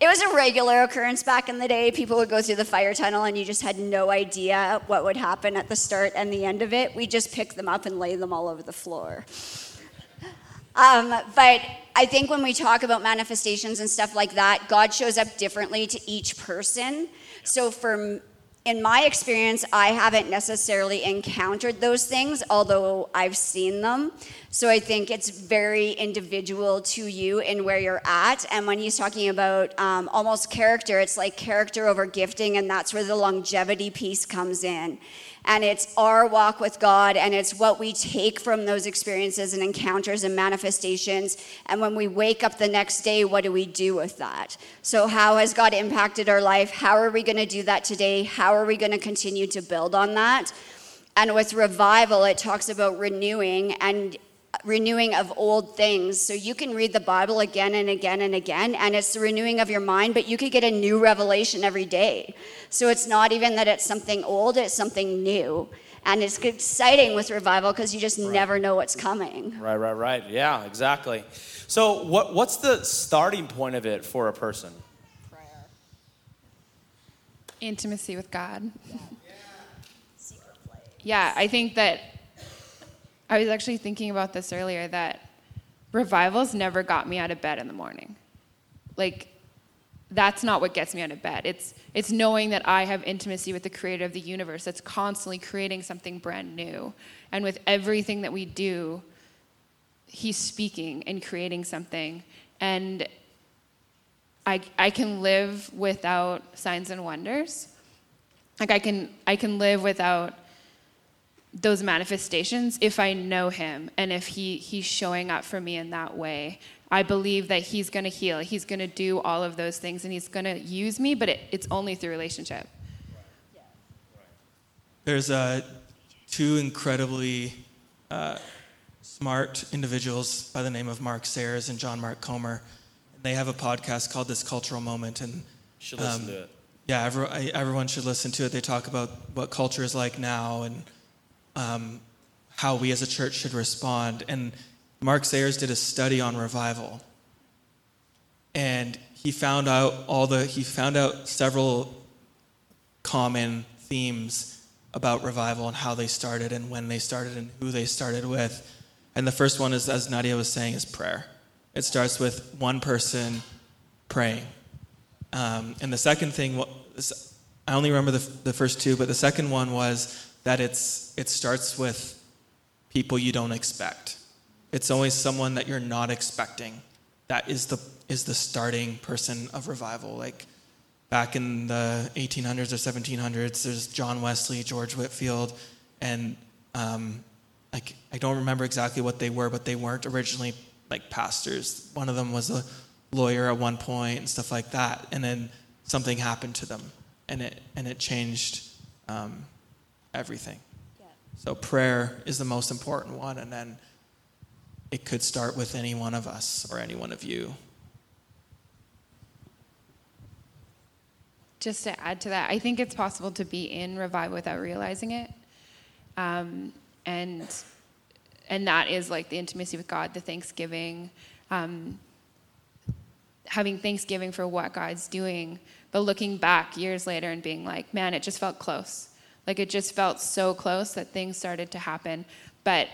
Speaker 7: It was a regular occurrence back in the day. People would go through the fire tunnel and you just had no idea what would happen at the start and the end of it. We just pick them up and lay them all over the floor. Um, but I think when we talk about manifestations and stuff like that, God shows up differently to each person. So for in my experience, I haven't necessarily encountered those things, although I've seen them. So I think it's very individual to you and where you're at. And when he's talking about um, almost character, it's like character over gifting, and that's where the longevity piece comes in. And it's our walk with God, and it's what we take from those experiences and encounters and manifestations. And when we wake up the next day, what do we do with that? So, how has God impacted our life? How are we going to do that today? How are we going to continue to build on that? And with revival, it talks about renewing and renewing of old things. So you can read the Bible again and again and again, and it's the renewing of your mind, but you could get a new revelation every day. So it's not even that it's something old, it's something new. And it's exciting with revival because you just never know what's coming.
Speaker 1: Right, right, right. Yeah, exactly. So, what, what's the starting point of it for a person?
Speaker 4: Prayer, intimacy with God. Yeah, I think that I was actually thinking about this earlier that revivals never got me out of bed in the morning. Like that's not what gets me out of bed. It's it's knowing that I have intimacy with the creator of the universe that's constantly creating something brand new. And with everything that we do, he's speaking and creating something. And I, I can live without signs and wonders. Like I can I can live without those manifestations if I know him and if he he's showing up for me in that way. I believe that he's going to heal. He's going to do all of those things and he's going to use me, but it, it's only through relationship.
Speaker 3: There's uh, two incredibly uh, smart individuals by the name of Mark Sayers and John Mark Comer. They have a podcast called This Cultural Moment, and
Speaker 1: Should listen
Speaker 3: um,
Speaker 1: to it.
Speaker 3: Yeah, every, I- everyone should listen to it. They talk about what culture is like now and um, how we as a church should respond. And Mark Sayers did a study on revival, and he found out all the he found out several common themes about revival and how they started and when they started and who they started with. And the first one is, as Nadia was saying, is prayer. It starts with one person praying. Um, and the second thing, I only remember the, the first two, but the second one was that it's, it starts with people you don't expect. It's always someone that you're not expecting. That is the, is the starting person of revival. Like back in the 1800s or 1700s, there's John Wesley, George Whitefield, and um, like I don't remember exactly what they were, but they weren't originally like pastors. One of them was a lawyer at one point and stuff like that, and then something happened to them, and it and it changed um, everything. So prayer is the most important one, and then it could start with any one of us or any one of you.
Speaker 4: Just to add to that, I think it's possible to be in revival without realizing it. Um, and and that is like the intimacy with God, the thanksgiving, um, having thanksgiving for what God's doing, but looking back years later and being like, man, it just felt close. Like it just felt so close that things started to happen. But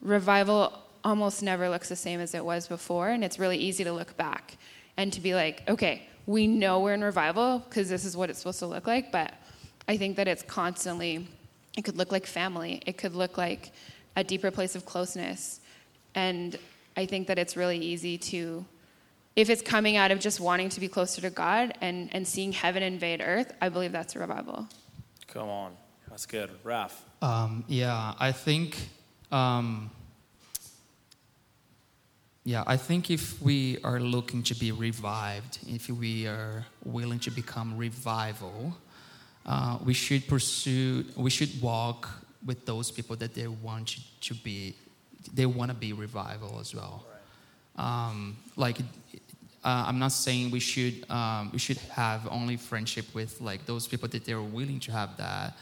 Speaker 4: revival almost never looks the same as it was before, and it's really easy to look back and to be like, okay, we know we're in revival because this is what it's supposed to look like, but I think that it's constantly, it could look like family, it could look like a deeper place of closeness. And I think that it's really easy to, if it's coming out of just wanting to be closer to God and, and seeing heaven invade earth, I believe that's a revival.
Speaker 1: Come on. That's good. Raph.
Speaker 6: Um, yeah, I think. Um, yeah, I think if we are looking to be revived, if we are willing to become revival, uh, we should pursue, we should walk with those people that they want to, be, they want to be revival as well. Um, like, uh, I'm not saying we should, um, we should have only friendship with like those people that they're willing to have that,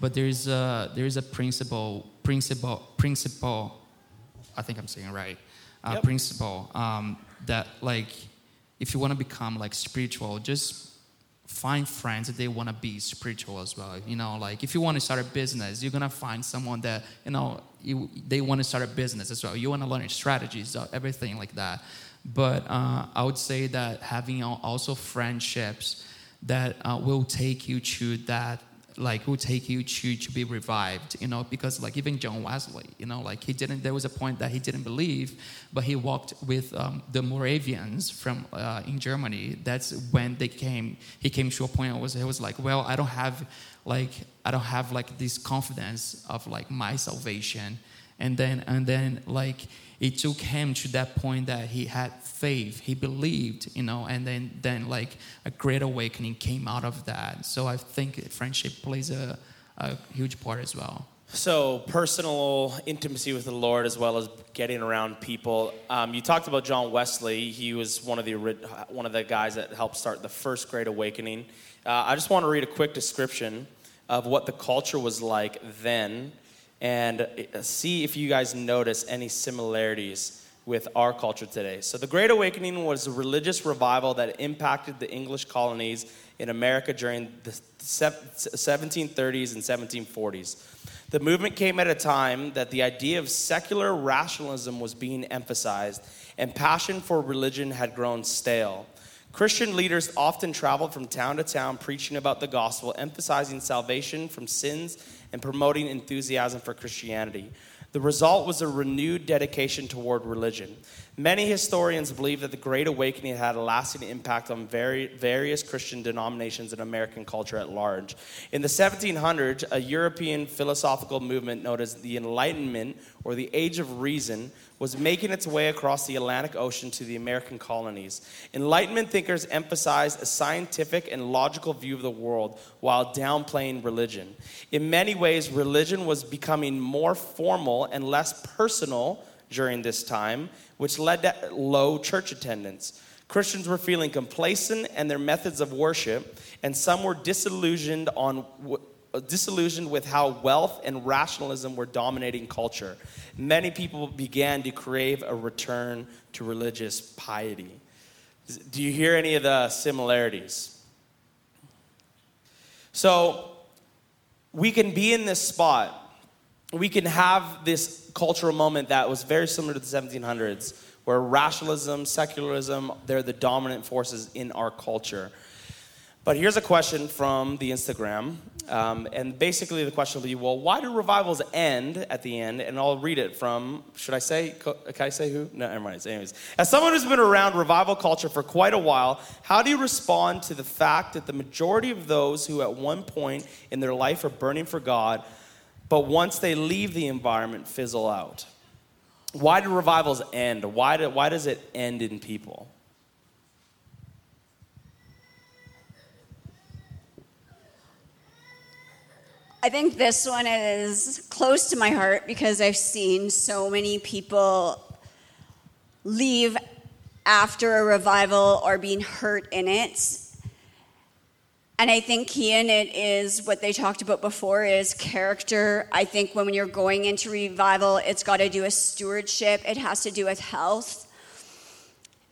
Speaker 6: but there is a, there is a principle, principle, principle. I think I'm saying it right. Uh,
Speaker 1: Yep.
Speaker 6: Principle um, that like, if you want to become like spiritual, just find friends that they want to be spiritual as well. You know, like if you want to start a business, you're gonna find someone that you know you, they want to start a business as well. You want to learn strategies, uh, everything like that. But uh, I would say that having also friendships that uh, will take you to that like will take you to to be revived you know because like even john wesley you know like he didn't there was a point that he didn't believe but he walked with um, the moravians from uh, in germany. That's when they came he came to a point where he was like well i don't have like i don't have like this confidence of like my salvation and then and then like it took him to that point that he had faith he believed you know and then then like a great awakening came out of that so i think friendship plays a, a huge part as well
Speaker 1: So personal intimacy with the Lord, as well as getting around people. Um, you talked about John Wesley. He was one of the one of the guys that helped start the first Great Awakening. Uh, I just want to read a quick description of what the culture was like then, and uh, see if you guys notice any similarities with our culture today. So the Great Awakening was a religious revival that impacted the English colonies in America during the 1730s and 1740s. The movement came at a time that the idea of secular rationalism was being emphasized and passion for religion had grown stale. Christian leaders often traveled from town to town preaching about the gospel, emphasizing salvation from sins and promoting enthusiasm for Christianity. The result was a renewed dedication toward religion. Many historians believe that the Great Awakening had a lasting impact on vari- various Christian denominations and American culture at large. In the 1700s, a European philosophical movement known as the Enlightenment or the Age of Reason was making its way across the Atlantic Ocean to the American colonies. Enlightenment thinkers emphasized a scientific and logical view of the world while downplaying religion. In many ways, religion was becoming more formal and less personal during this time, which led to low church attendance. Christians were feeling complacent in their methods of worship, and some were disillusioned on disillusioned with how wealth and rationalism were dominating culture. Many people began to crave a return to religious piety. Do you hear any of the similarities? So, we can be in this spot. We can have this cultural moment that was very similar to the 1700s, where rationalism, secularism, they're the dominant forces in our culture. But here's a question from the Instagram. Um, and basically, the question will be well, why do revivals end at the end? And I'll read it from, should I say, can I say who? No, never mind. Anyways, as someone who's been around revival culture for quite a while, how do you respond to the fact that the majority of those who at one point in their life are burning for God, but once they leave the environment, fizzle out? Why do revivals end? Why, do, why does it end in people?
Speaker 7: I think this one is close to my heart because I've seen so many people leave after a revival or being hurt in it. And I think key in it is what they talked about before is character. I think when you're going into revival, it's got to do with stewardship. It has to do with health.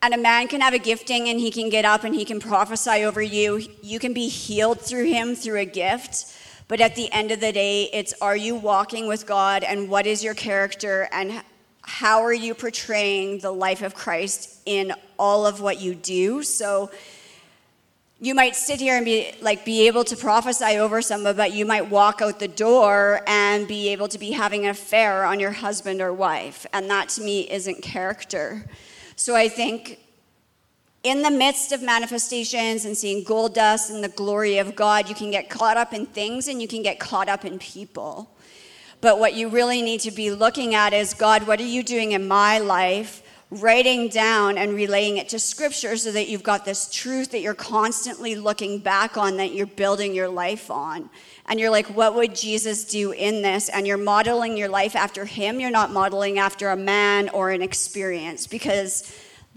Speaker 7: And a man can have a gifting and he can get up and he can prophesy over you. You can be healed through him through a gift. But at the end of the day, it's are you walking with God and what is your character and how are you portraying the life of Christ in all of what you do? So you might sit here and be like be able to prophesy over someone, but you might walk out the door and be able to be having an affair on your husband or wife. And that to me isn't character. So I think in the midst of manifestations and seeing gold dust and the glory of God, you can get caught up in things and you can get caught up in people. But what you really need to be looking at is God, what are you doing in my life? Writing down and relaying it to scripture so that you've got this truth that you're constantly looking back on, that you're building your life on. And you're like, what would Jesus do in this? And you're modeling your life after him. You're not modeling after a man or an experience because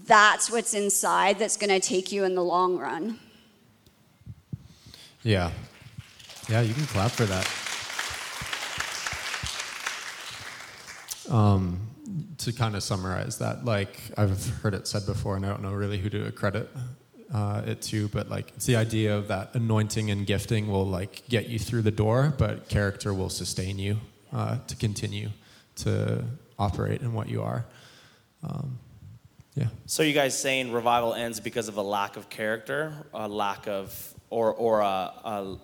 Speaker 7: that's what's inside that's going to take you in the long run.
Speaker 5: Yeah. Yeah, you can clap for that. Um, to kind of summarize that, like I've heard it said before, and I don't know really who to credit uh, it to, but like it's the idea of that anointing and gifting will like get you through the door, but character will sustain you uh, to continue to operate in what you are. Um, yeah.
Speaker 1: So you guys saying revival ends because of a lack of character, a lack of, or or a, a,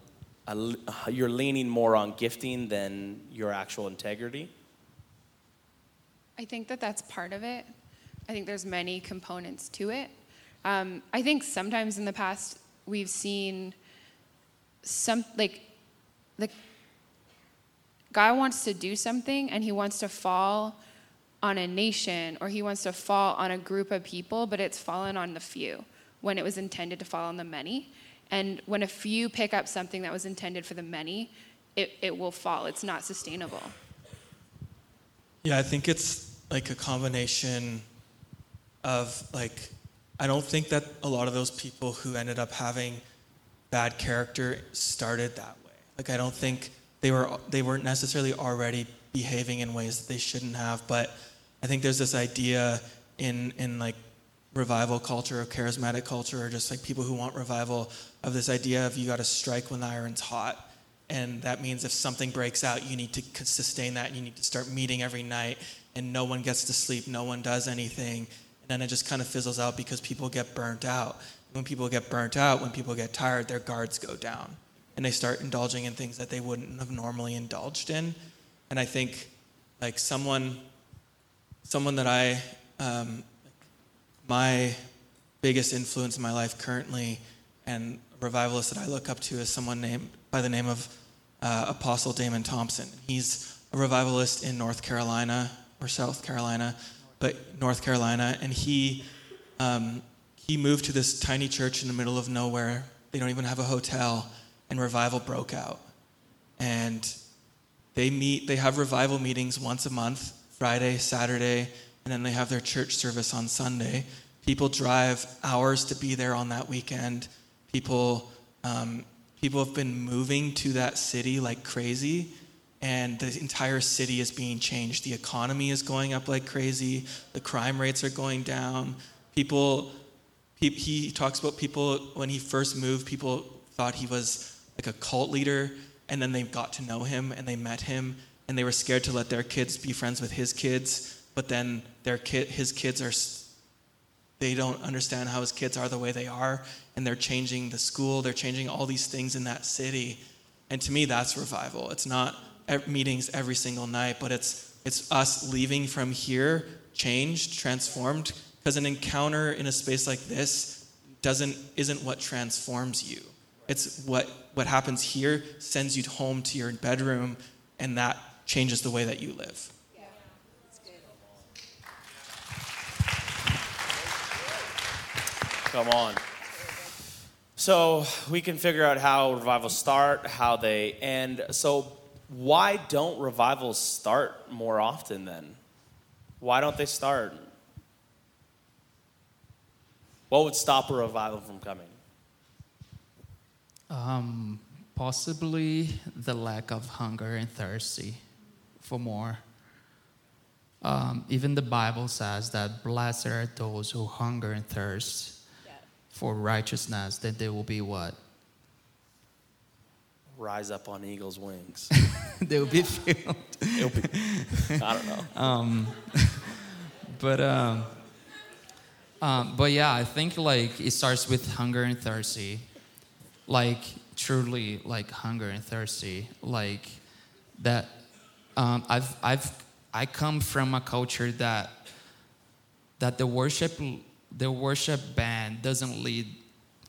Speaker 1: a, you're leaning more on gifting than your actual integrity.
Speaker 4: I think that that's part of it. I think there's many components to it. Um, I think sometimes in the past we've seen some like the guy wants to do something and he wants to fall on a nation or he wants to fall on a group of people, but it's fallen on the few when it was intended to fall on the many. And when a few pick up something that was intended for the many, it, it will fall. It's not sustainable.
Speaker 3: Yeah, I think it's like a combination of like I don't think that a lot of those people who ended up having bad character started that way. Like I don't think they were they weren't necessarily already behaving in ways that they shouldn't have, but I think there's this idea in in like revival culture or charismatic culture or just like people who want revival of this idea of you got to strike when the iron's hot. And that means if something breaks out, you need to sustain that and you need to start meeting every night and no one gets to sleep, no one does anything and then it just kind of fizzles out because people get burnt out. When people get burnt out, when people get tired, their guards go down and they start indulging in things that they wouldn't have normally indulged in. And I think, like someone, someone that I, um, my biggest influence in my life currently, and revivalist that I look up to is someone named by the name of uh, Apostle Damon Thompson. He's a revivalist in North Carolina or South Carolina but North Carolina, and he um, he moved to this tiny church in the middle of nowhere. They don't even have a hotel, and revival broke out. And they meet. They have revival meetings once a month, Friday, Saturday, and then they have their church service on Sunday. People drive hours to be there on that weekend. People um, people have been moving to that city like crazy and the entire city is being changed. The economy is going up like crazy. The crime rates are going down. People, he, he talks about people when he first moved, people thought he was like a cult leader, and then they got to know him and they met him, and they were scared to let their kids be friends with his kids. But then their kid, his kids are, they don't understand how his kids are the way they are, and they're changing the school. They're changing all these things in that city, and to me, that's revival. It's not meetings every single night, but it's it's us leaving from here changed, transformed, because an encounter in a space like this doesn't isn't what transforms you. It's what what happens here sends you home to your bedroom, and that changes the way that you live.
Speaker 1: Come on. So we can figure out how revivals start, how they end. So why don't revivals start more often then? Why don't they start? What would stop a revival from coming?
Speaker 6: Um, possibly the lack of hunger and thirsty for more. Um, even the Bible says that blessed are those who hunger and thirst yeah. for righteousness, that they will be what?
Speaker 1: rise up on eagle's wings.
Speaker 6: they will be filled.
Speaker 1: Be, I don't know. Um,
Speaker 6: but um, um, but yeah, I think like it starts with hunger and thirsty, like truly like hunger and thirsty, like that. Um, I've I've I come from a culture that that the worship the worship band doesn't lead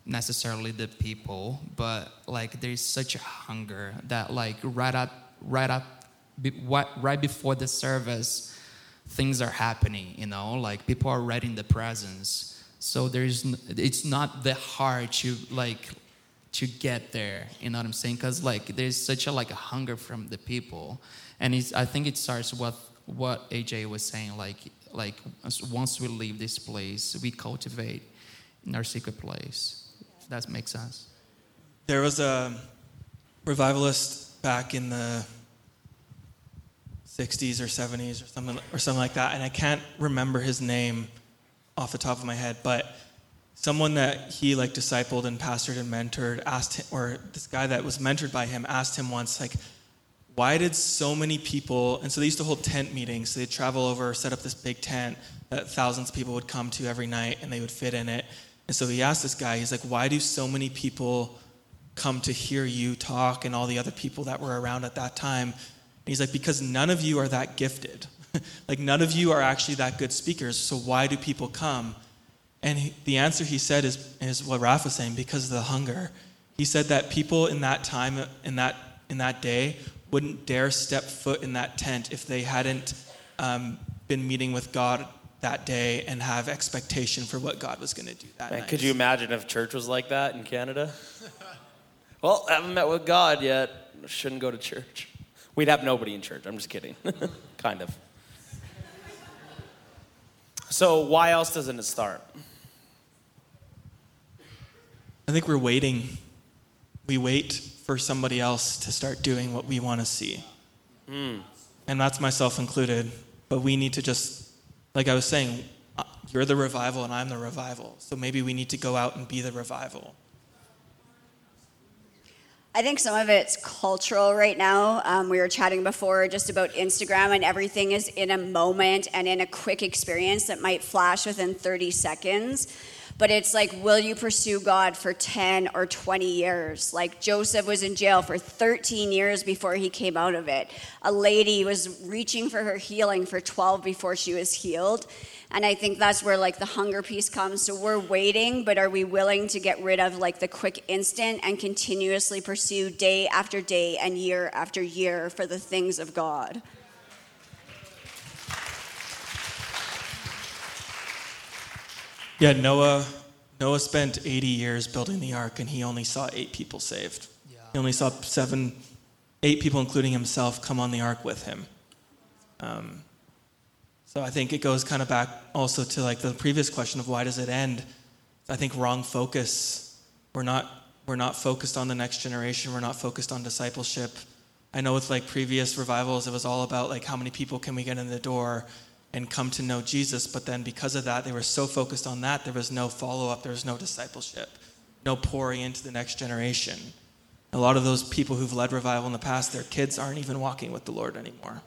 Speaker 6: necessarily the people, but like there's such a hunger that like right up, right up, right before the service, things are happening. You know, like people are ready in the presence. So there's, it's not that hard to like to get there. You know what I'm saying? Because like there's such a like a hunger from the people, and it's, I think it starts with what AJ was saying. Like like once we leave this place, we cultivate in our secret place. That makes sense.
Speaker 3: There was a revivalist back in the 60s or 70s or something or something like that, and I can't remember his name off the top of my head, but someone that he like discipled and pastored and mentored asked him, or this guy that was mentored by him asked him once like why did so many people and so they used to hold tent meetings. So they'd travel over set up this big tent that thousands of people would come to every night and they would fit in it. And so he asked this guy he's like why do so many people come to hear you talk and all the other people that were around at that time? And he's like because none of you are that gifted. Like none of you are actually that good speakers. So why do people come and he, the answer he said is, is what Raph was saying because of the hunger. He said that people in that time, in that, in that day, wouldn't dare step foot in that tent if they hadn't um, been meeting with God that day and have expectation for what God was going to do that
Speaker 1: Man,
Speaker 3: night.
Speaker 1: could you imagine if church was like that in Canada? well, I haven't met with God yet. Shouldn't go to church. We'd have nobody in church. I'm just kidding. kind of. So, why else doesn't it start?
Speaker 3: I think we're waiting. We wait for somebody else to start doing what we want to see. And that's myself included. But we need to just, like I was saying, uh, you're the revival and I'm the revival. So maybe we need to go out and be the revival.
Speaker 7: I think some of it's cultural right now. Um, we were chatting before just about Instagram, and everything is in a moment and in a quick experience that might flash within 30 seconds. But it's like, will you pursue God for 10 or 20 years? Like Joseph was in jail for 13 years before he came out of it. A lady was reaching for her healing for 12 before she was healed. And I think that's where like the hunger piece comes. So we're waiting, but are we willing to get rid of like the quick instant and continuously pursue day after day and year after year for the things of God?
Speaker 3: Yeah, Noah Noah spent 80 years building the ark and he only saw 8 people saved. He only saw 7 8 people including himself come on the ark with him. Um, so I think it goes kind of back also to like the previous question of why does it end? I think wrong focus. We're not we're not focused on the next generation. We're not focused on discipleship. I know with like previous revivals, it was all about like how many people can we get in the door and come to know Jesus. But then because of that, they were so focused on that, there was no follow up, there was no discipleship, no pouring into the next generation. A lot of those people who've led revival in the past, their kids aren't even walking with the Lord anymore.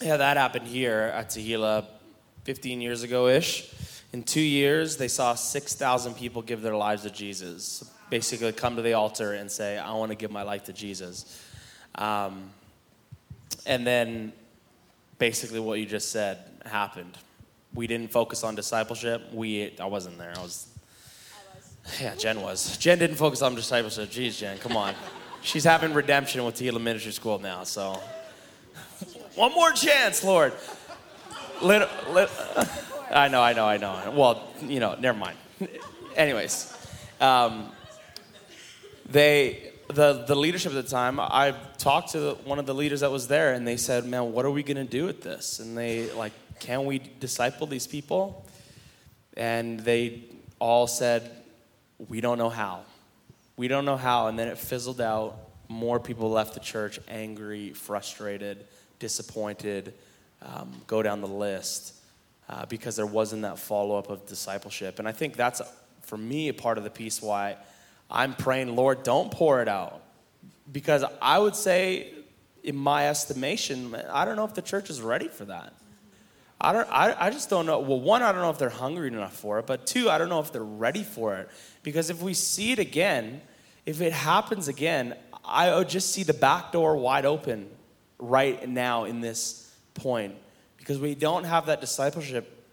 Speaker 1: Yeah, that happened here at Tehillah 15 years ago ish. In two years, they saw 6,000 people give their lives to Jesus. Basically, come to the altar and say, I want to give my life to Jesus. Um, and then, basically, what you just said happened. We didn't focus on discipleship. We, I wasn't there. I was. Yeah, Jen was. Jen didn't focus on discipleship. Jeez, Jen, come on. She's having redemption with Tehillah Ministry School now, so one more chance, Lord. Little, little, I know, I know, I know. Well, you know, never mind. Anyways, um, they, the, the leadership at the time, I talked to the, one of the leaders that was there, and they said, "Man, what are we gonna do with this?" And they like, "Can we disciple these people?" And they all said, "We don't know how. We don't know how." And then it fizzled out. More people left the church angry, frustrated, disappointed. Um, go down the list uh, because there wasn't that follow up of discipleship. And I think that's, for me, a part of the piece why I'm praying, Lord, don't pour it out. Because I would say, in my estimation, I don't know if the church is ready for that. I, don't, I, I just don't know. Well, one, I don't know if they're hungry enough for it, but two, I don't know if they're ready for it. Because if we see it again, if it happens again, I would just see the back door wide open right now in this point
Speaker 8: because we don't have that discipleship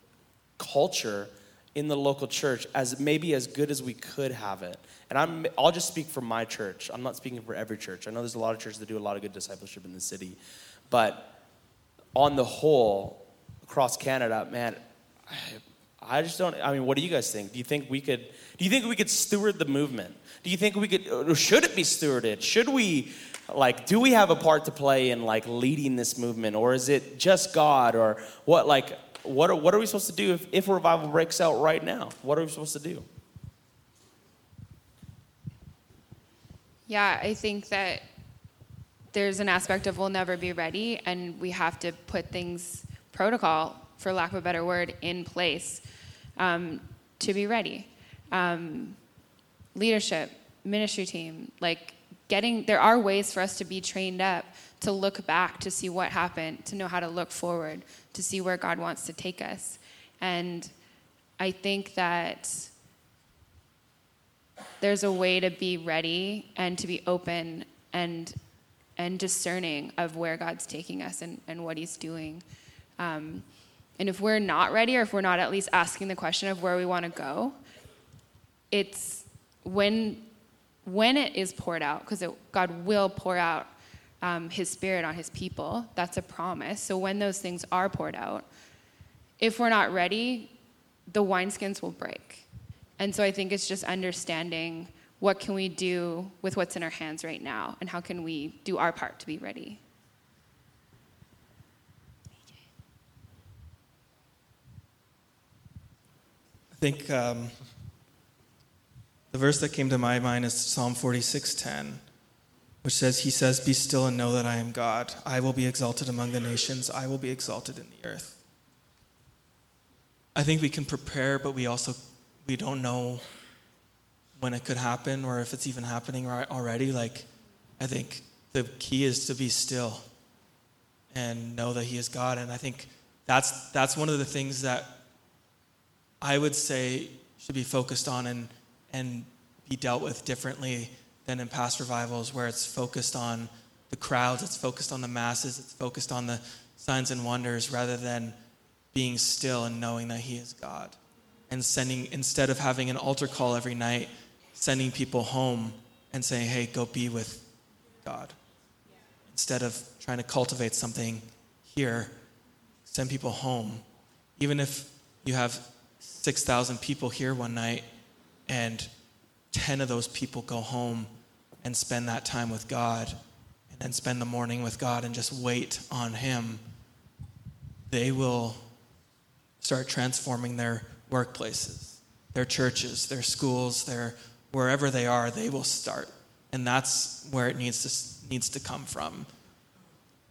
Speaker 8: culture in the local church as maybe as good as we could have it. And I'm, I'll just speak for my church. I'm not speaking for every church. I know there's a lot of churches that do a lot of good discipleship in the city. But on the whole, across Canada, man, I, I just don't. I mean, what do you guys think? Do you think we could? Do you think we could steward the movement? Do you think we could? Should it be stewarded? Should we? Like, do we have a part to play in like leading this movement, or is it just God, or what? Like, what are, what are we supposed to do if, if revival breaks out right now? What are we supposed to do?
Speaker 4: Yeah, I think that there's an aspect of we'll never be ready, and we have to put things, protocol, for lack of a better word, in place um, to be ready. Um, leadership, ministry team, like getting, there are ways for us to be trained up to look back to see what happened, to know how to look forward, to see where God wants to take us. And I think that there's a way to be ready and to be open and and discerning of where God's taking us and, and what He's doing. Um, and if we're not ready, or if we're not at least asking the question of where we want to go, it's when when it is poured out, because God will pour out um, His Spirit on His people. That's a promise. So when those things are poured out, if we're not ready, the wineskins will break. And so I think it's just understanding what can we do with what's in our hands right now and how can we do our part to be ready.
Speaker 3: I think um, the verse that came to my mind is Psalm 46:10, which says, "He says, Be still and know that I am God. I will be exalted among the nations. I will be exalted in the earth." I think we can prepare, but we also we don't know when it could happen or if it's even happening right already. Like, I think the key is to be still and know that He is God. And I think that's that's one of the things that I would say should be focused on and and be dealt with differently than in past revivals, where it's focused on the crowds, it's focused on the masses, it's focused on the signs and wonders, rather than being still and knowing that He is God. And sending, instead of having an altar call every night, sending people home and saying, hey, go be with God. Instead of trying to cultivate something here, send people home. Even if you have 6,000 people here one night and 10 of those people go home and spend that time with God and then spend the morning with God and just wait on Him, they will start transforming their workplaces, their churches, their schools, their wherever they are, they will start. And that's where it needs to, needs to come from,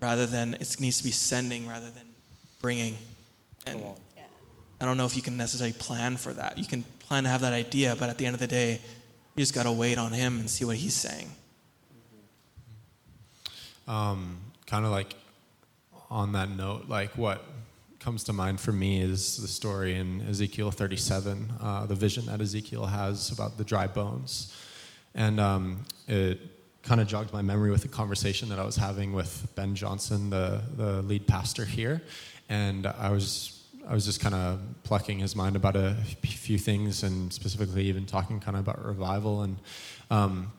Speaker 3: rather than it needs to be sending rather than bringing. And I don't know if you can necessarily plan for that. You can plan to have that idea, but at the end of the day, you just got to wait on him and see what he's saying.
Speaker 5: Um, kind of like on that note, like what comes to mind for me is the story in Ezekiel 37, uh, the vision that Ezekiel has about the dry bones. And um, it kind of jogged my memory with a conversation that I was having with Ben Johnson, the, the lead pastor here. And I was I was just kind of plucking his mind about a few things, and specifically even talking kind of about revival. And um,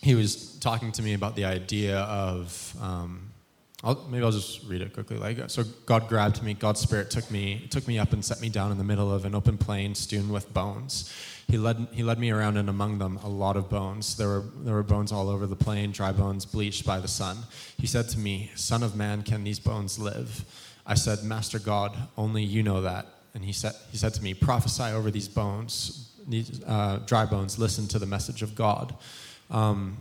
Speaker 5: he was talking to me about the idea of um, I'll, maybe I'll just read it quickly. Like, so God grabbed me. God's Spirit took me, took me up and set me down in the middle of an open plain strewn with bones. He led, he led me around, and among them, a lot of bones. There were, there were bones all over the plain, dry bones bleached by the sun. He said to me, "Son of man, can these bones live?" I said, "Master God, only you know that." And he said, he said to me, "Prophesy over these bones, these uh, dry bones. Listen to the message of God." Um,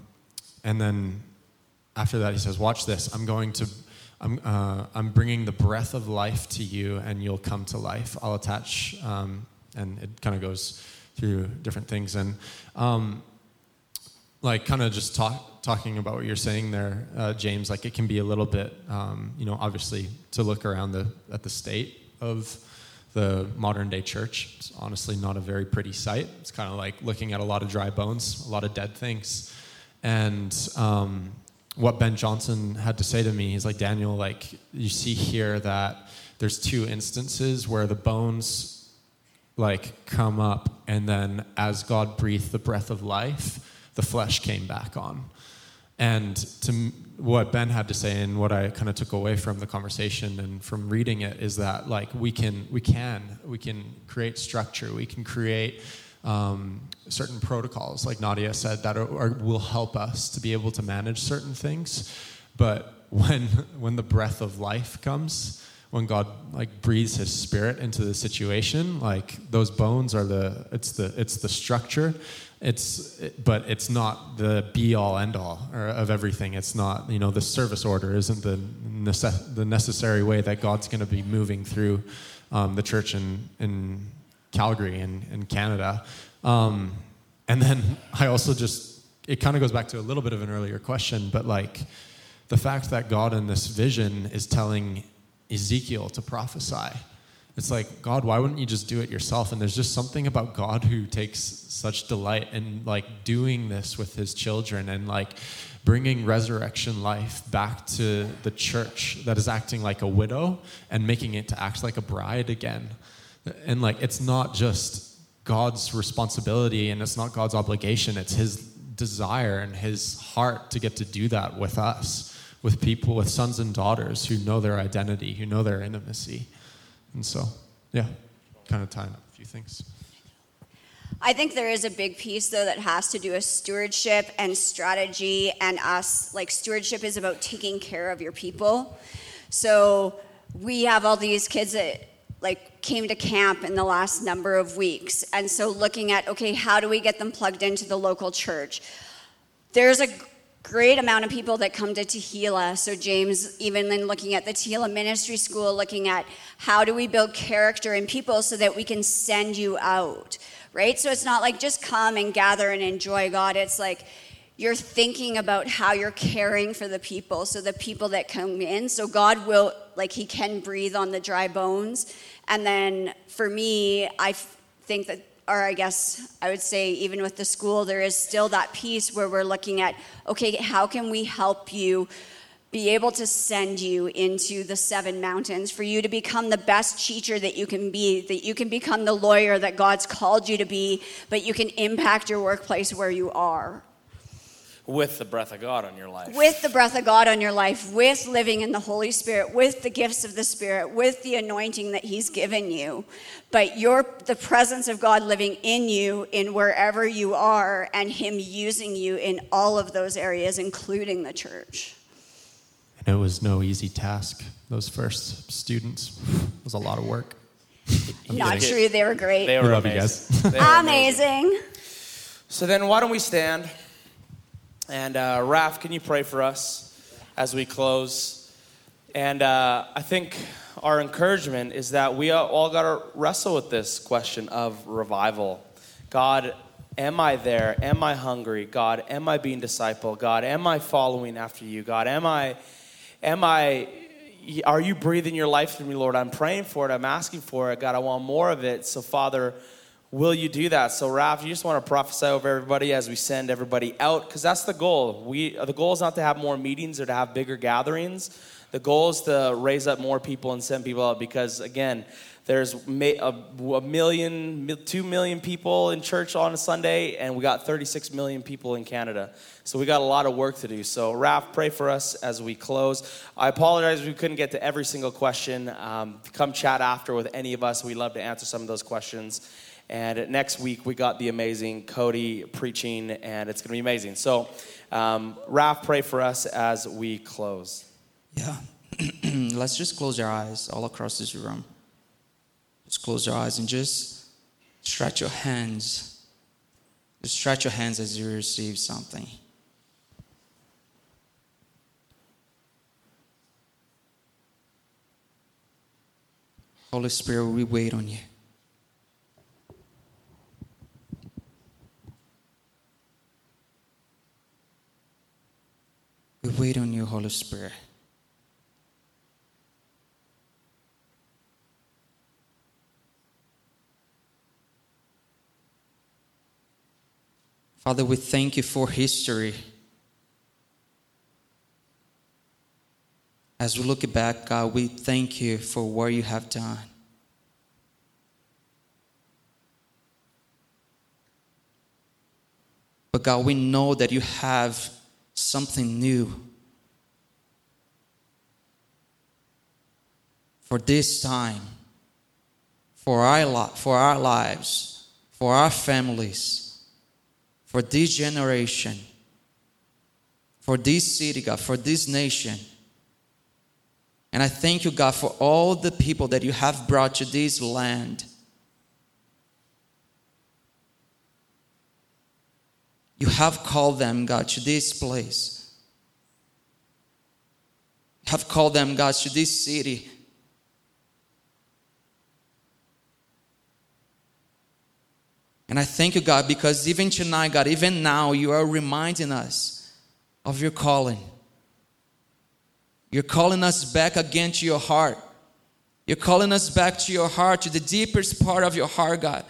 Speaker 5: and then after that, he says, Watch this. I'm going to. I'm, uh, I'm bringing the breath of life to you, and you'll come to life. I'll attach, um, and it kind of goes through different things. And um, like, kind of just talk, talking about what you're saying there, uh, James, like, it can be a little bit, um, you know, obviously, to look around the, at the state of the modern day church. It's honestly not a very pretty sight. It's kind of like looking at a lot of dry bones, a lot of dead things. And, um, what Ben Johnson had to say to me. He's like, Daniel, like, you see here that there's two instances where the bones like come up and then as God breathed the breath of life, the flesh came back on. And to what Ben had to say and what I kind of took away from the conversation and from reading it is that like we can we can we can create structure, we can create um, certain protocols, like Nadia said, that are, are, will help us to be able to manage certain things. But when when the breath of life comes, when God like breathes His Spirit into the situation, like those bones are the it's the it's the structure. It's but it's not the be all end all of everything. It's not you know the service order isn't the the necessary way that God's going to be moving through um, the church in in Calgary and in Canada. Um, and then I also just it kind of goes back to a little bit of an earlier question, but like the fact that God in this vision is telling Ezekiel to prophesy. It's like, God, why wouldn't you just do it yourself? And there's just something about God who takes such delight in like doing this with his children and like bringing resurrection life back to the church that is acting like a widow and making it to act like a bride again. And like, it's not just God's responsibility and it's not God's obligation, it's his desire and his heart to get to do that with us with people, with sons and daughters who know their identity, who know their intimacy. And so, yeah, kind of tying up a few things.
Speaker 7: I think there is a big piece though that has to do with stewardship and strategy and us. Like stewardship is about taking care of your people. So we have all these kids that like came to camp in the last number of weeks. And so looking at okay, how do we get them plugged into the local church? There's a great amount of people that come to Tehillah. So, James, even in looking at the Tehillah Ministry School, looking at how do we build character in people so that we can send you out, right? So, it's not like just come and gather and enjoy God. It's like you're thinking about how you're caring for the people. So, the people that come in, so God will, like, He can breathe on the dry bones. And then for me, I think that or I guess I would say, even with the school, there is still that piece where we're looking at okay, how can we help you be able to send you into the seven mountains for you to become the best teacher that you can be, that you can become the lawyer that God's called you to be, but you can impact your workplace where you are
Speaker 1: with the breath of God on your life.
Speaker 7: With the breath of God on your life, with living in the Holy Spirit, with the gifts of the Spirit, with the anointing that He's given you. But your the presence of God living in you in wherever you are and Him using you in all of those areas, including the church.
Speaker 5: And it was no easy task. Those first students it was a lot of work.
Speaker 7: I'm Not kidding. true, they were great.
Speaker 1: They were
Speaker 5: we love you guys.
Speaker 7: amazing. amazing.
Speaker 1: So then why don't we stand? And uh, Raph, can you pray for us as we close? And uh, I think our encouragement is that we all got to wrestle with this question of revival. God, am I there? Am I hungry? God, am I being disciple? God, am I following after you? God, am I, am I, are you breathing your life through me, Lord? I'm praying for it. I'm asking for it. God, I want more of it. So, Father, will you do that? So, Raph, you just want to prophesy over everybody as we send everybody out, because that's the goal. We the goal is not to have more meetings or to have bigger gatherings. The goal is to raise up more people and send people out, because again, there's a, million, two million people in church on a Sunday, and we got 36 million people in Canada. So we got a lot of work to do. So, Raph, pray for us as we close. I apologize we couldn't get to every single question. Um, come chat after with any of us. We'd love to answer some of those questions. And next week, we got the amazing Cody preaching, and it's going to be amazing. So, um, Raph, pray for us as we close.
Speaker 6: Yeah. Let's just close your eyes all across this room. Just close your eyes and just stretch your hands. Just stretch your hands as you receive something. Holy Spirit, we wait on you. We wait on you, Holy Spirit. Father, we thank you for history. as we look back, God, we thank you for what you have done. But God, we know that you have something new for this time, for our, li- for our lives, for our families, for this generation, for this city, God, for this nation. And I thank you, God, for all the people that you have brought to this land. You have called them, God, to this place. You have called them, God, to this city. And I thank you, God, because even tonight, God, even now, you are reminding us of your calling. You're calling us back again to your heart. You're calling us back to your heart, to the deepest part of your heart, God.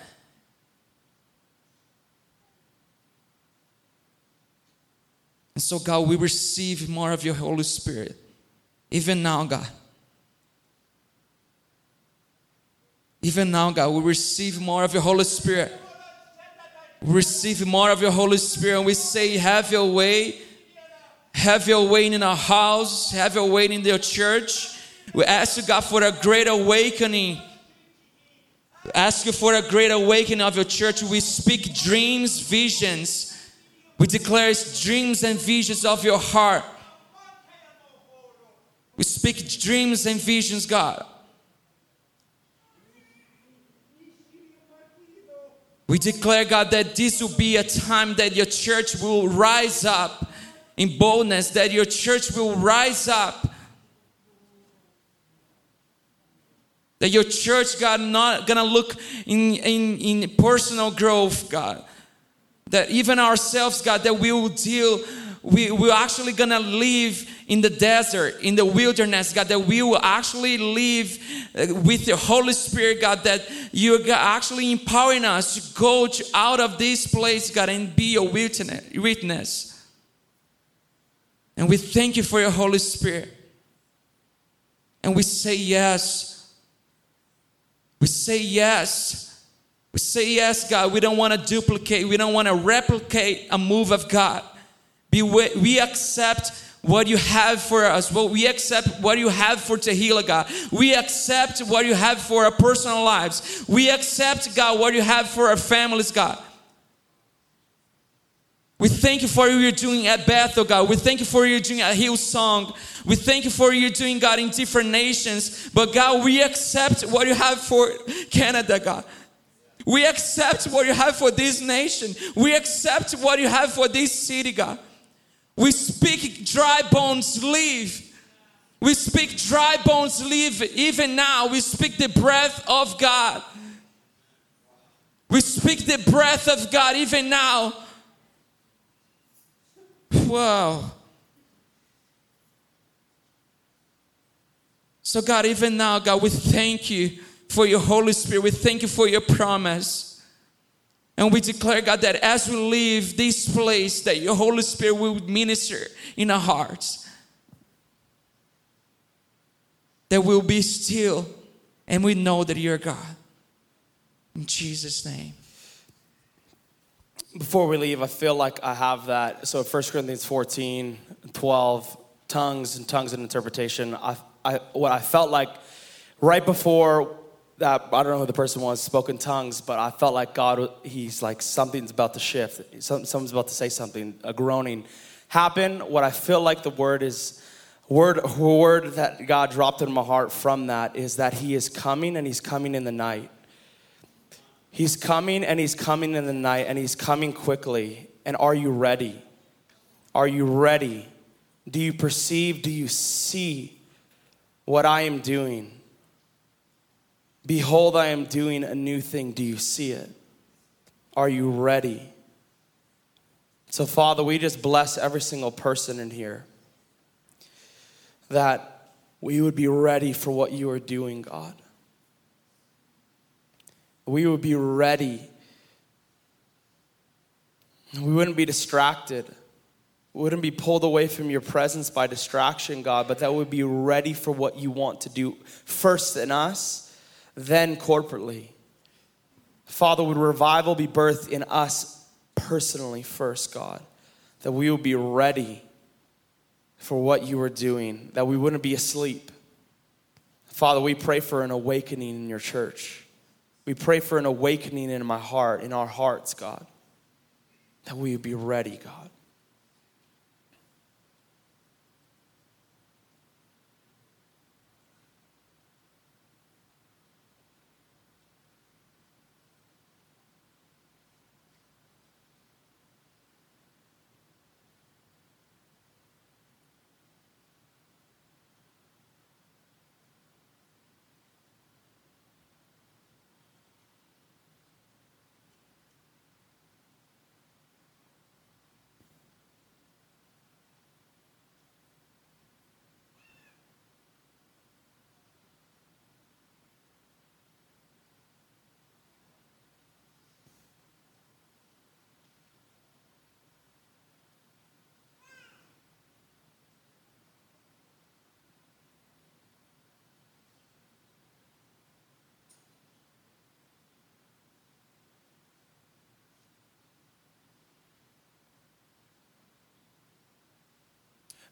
Speaker 6: And so, God, we receive more of your Holy Spirit, even now, God. Even now, God, we receive more of your Holy Spirit. We receive more of your Holy Spirit, and we say, Have your way. Have your way in our house. Have your way in your church. We ask you, God, for a great awakening. We ask you for a great awakening of your church. We speak dreams, visions. We declare dreams and visions of your heart. We speak dreams and visions, God. We declare, God, that this will be a time that your church will rise up in boldness, that your church will rise up. That your church, God, not gonna look in, in, in personal growth, God. That even ourselves, God, that we will deal, we, we're actually gonna live in the desert, in the wilderness, God, that we will actually live uh, with the Holy Spirit, God, that you're actually empowering us to go to, out of this place, God, and be a witness. witness. And we thank you for your Holy Spirit. And we say yes. We say yes. We say yes, God. We don't want to duplicate, we don't want to replicate a move of God. We accept what you have for us. Well, we accept what you have for Tehillah, oh God. We accept what you have for our personal lives. We accept, God, what you have for our families, God. We thank you for what you're doing at Bethel, oh God. We thank you for what you're doing at Hillsong. We thank you for what you're doing, God, in different nations. But God, we accept what you have for Canada, God. We accept what you have for this nation. We accept what you have for this city, God. We speak dry bones live. We speak dry bones live even now. We speak the breath of God. We speak the breath of God even now. Wow. So, God, even now, God, we thank you for your Holy Spirit. We thank you for your promise. And we declare, God, that as we leave this place, that your Holy Spirit will minister in our hearts. That we'll be still and we know that you're God. In Jesus' name
Speaker 1: before we leave, I feel like I have that. So 1 Corinthians 14, 12, tongues and tongues and interpretation. I, I, what I felt like right before I don't know who the person was, spoken tongues, but I felt like God, he's like, something's about to shift. Someone's about to say something, a groaning happen. What I feel like the word is, word, word that God dropped in my heart from that is that he is coming and he's coming in the night. He's coming and he's coming in the night and he's coming quickly. And are you ready? Are you ready? Do you perceive? Do you see what I am doing? Behold, I am doing a new thing. Do you see it? Are you ready? So, Father, we just bless every single person in here that we would be ready for what you are doing, God we would be ready. We wouldn't be distracted. We wouldn't be pulled away from your presence by distraction, God, but that we'd be ready for what you want to do first in us, then corporately. Father, would revival be birthed in us personally first, God? That we would be ready for what you are doing, that we wouldn't be asleep. Father, we pray for an awakening in your church. We pray for an awakening in my heart, in our hearts, God, that we would be ready, God.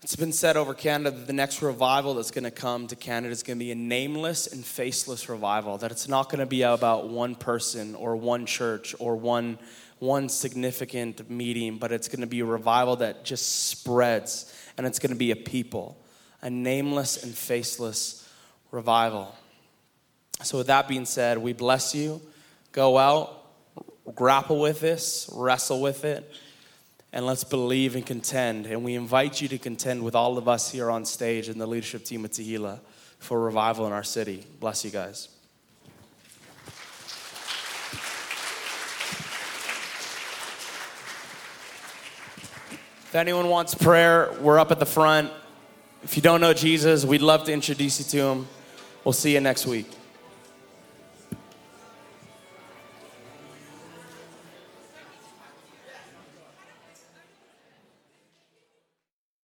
Speaker 1: It's been said over Canada that the next revival that's going to come to Canada is going to be a nameless and faceless revival. That it's not going to be about one person or one church or one, one significant meeting, but it's going to be a revival that just spreads and it's going to be a people, a nameless and faceless revival. So, with that being said, we bless you. Go out, grapple with this, wrestle with it and let's believe and contend. And we invite you to contend with all of us here on stage and the leadership team at Tehillah for revival in our city. Bless you guys. If anyone wants prayer, we're up at the front. If you don't know Jesus, we'd love to introduce you to him. We'll see you next week.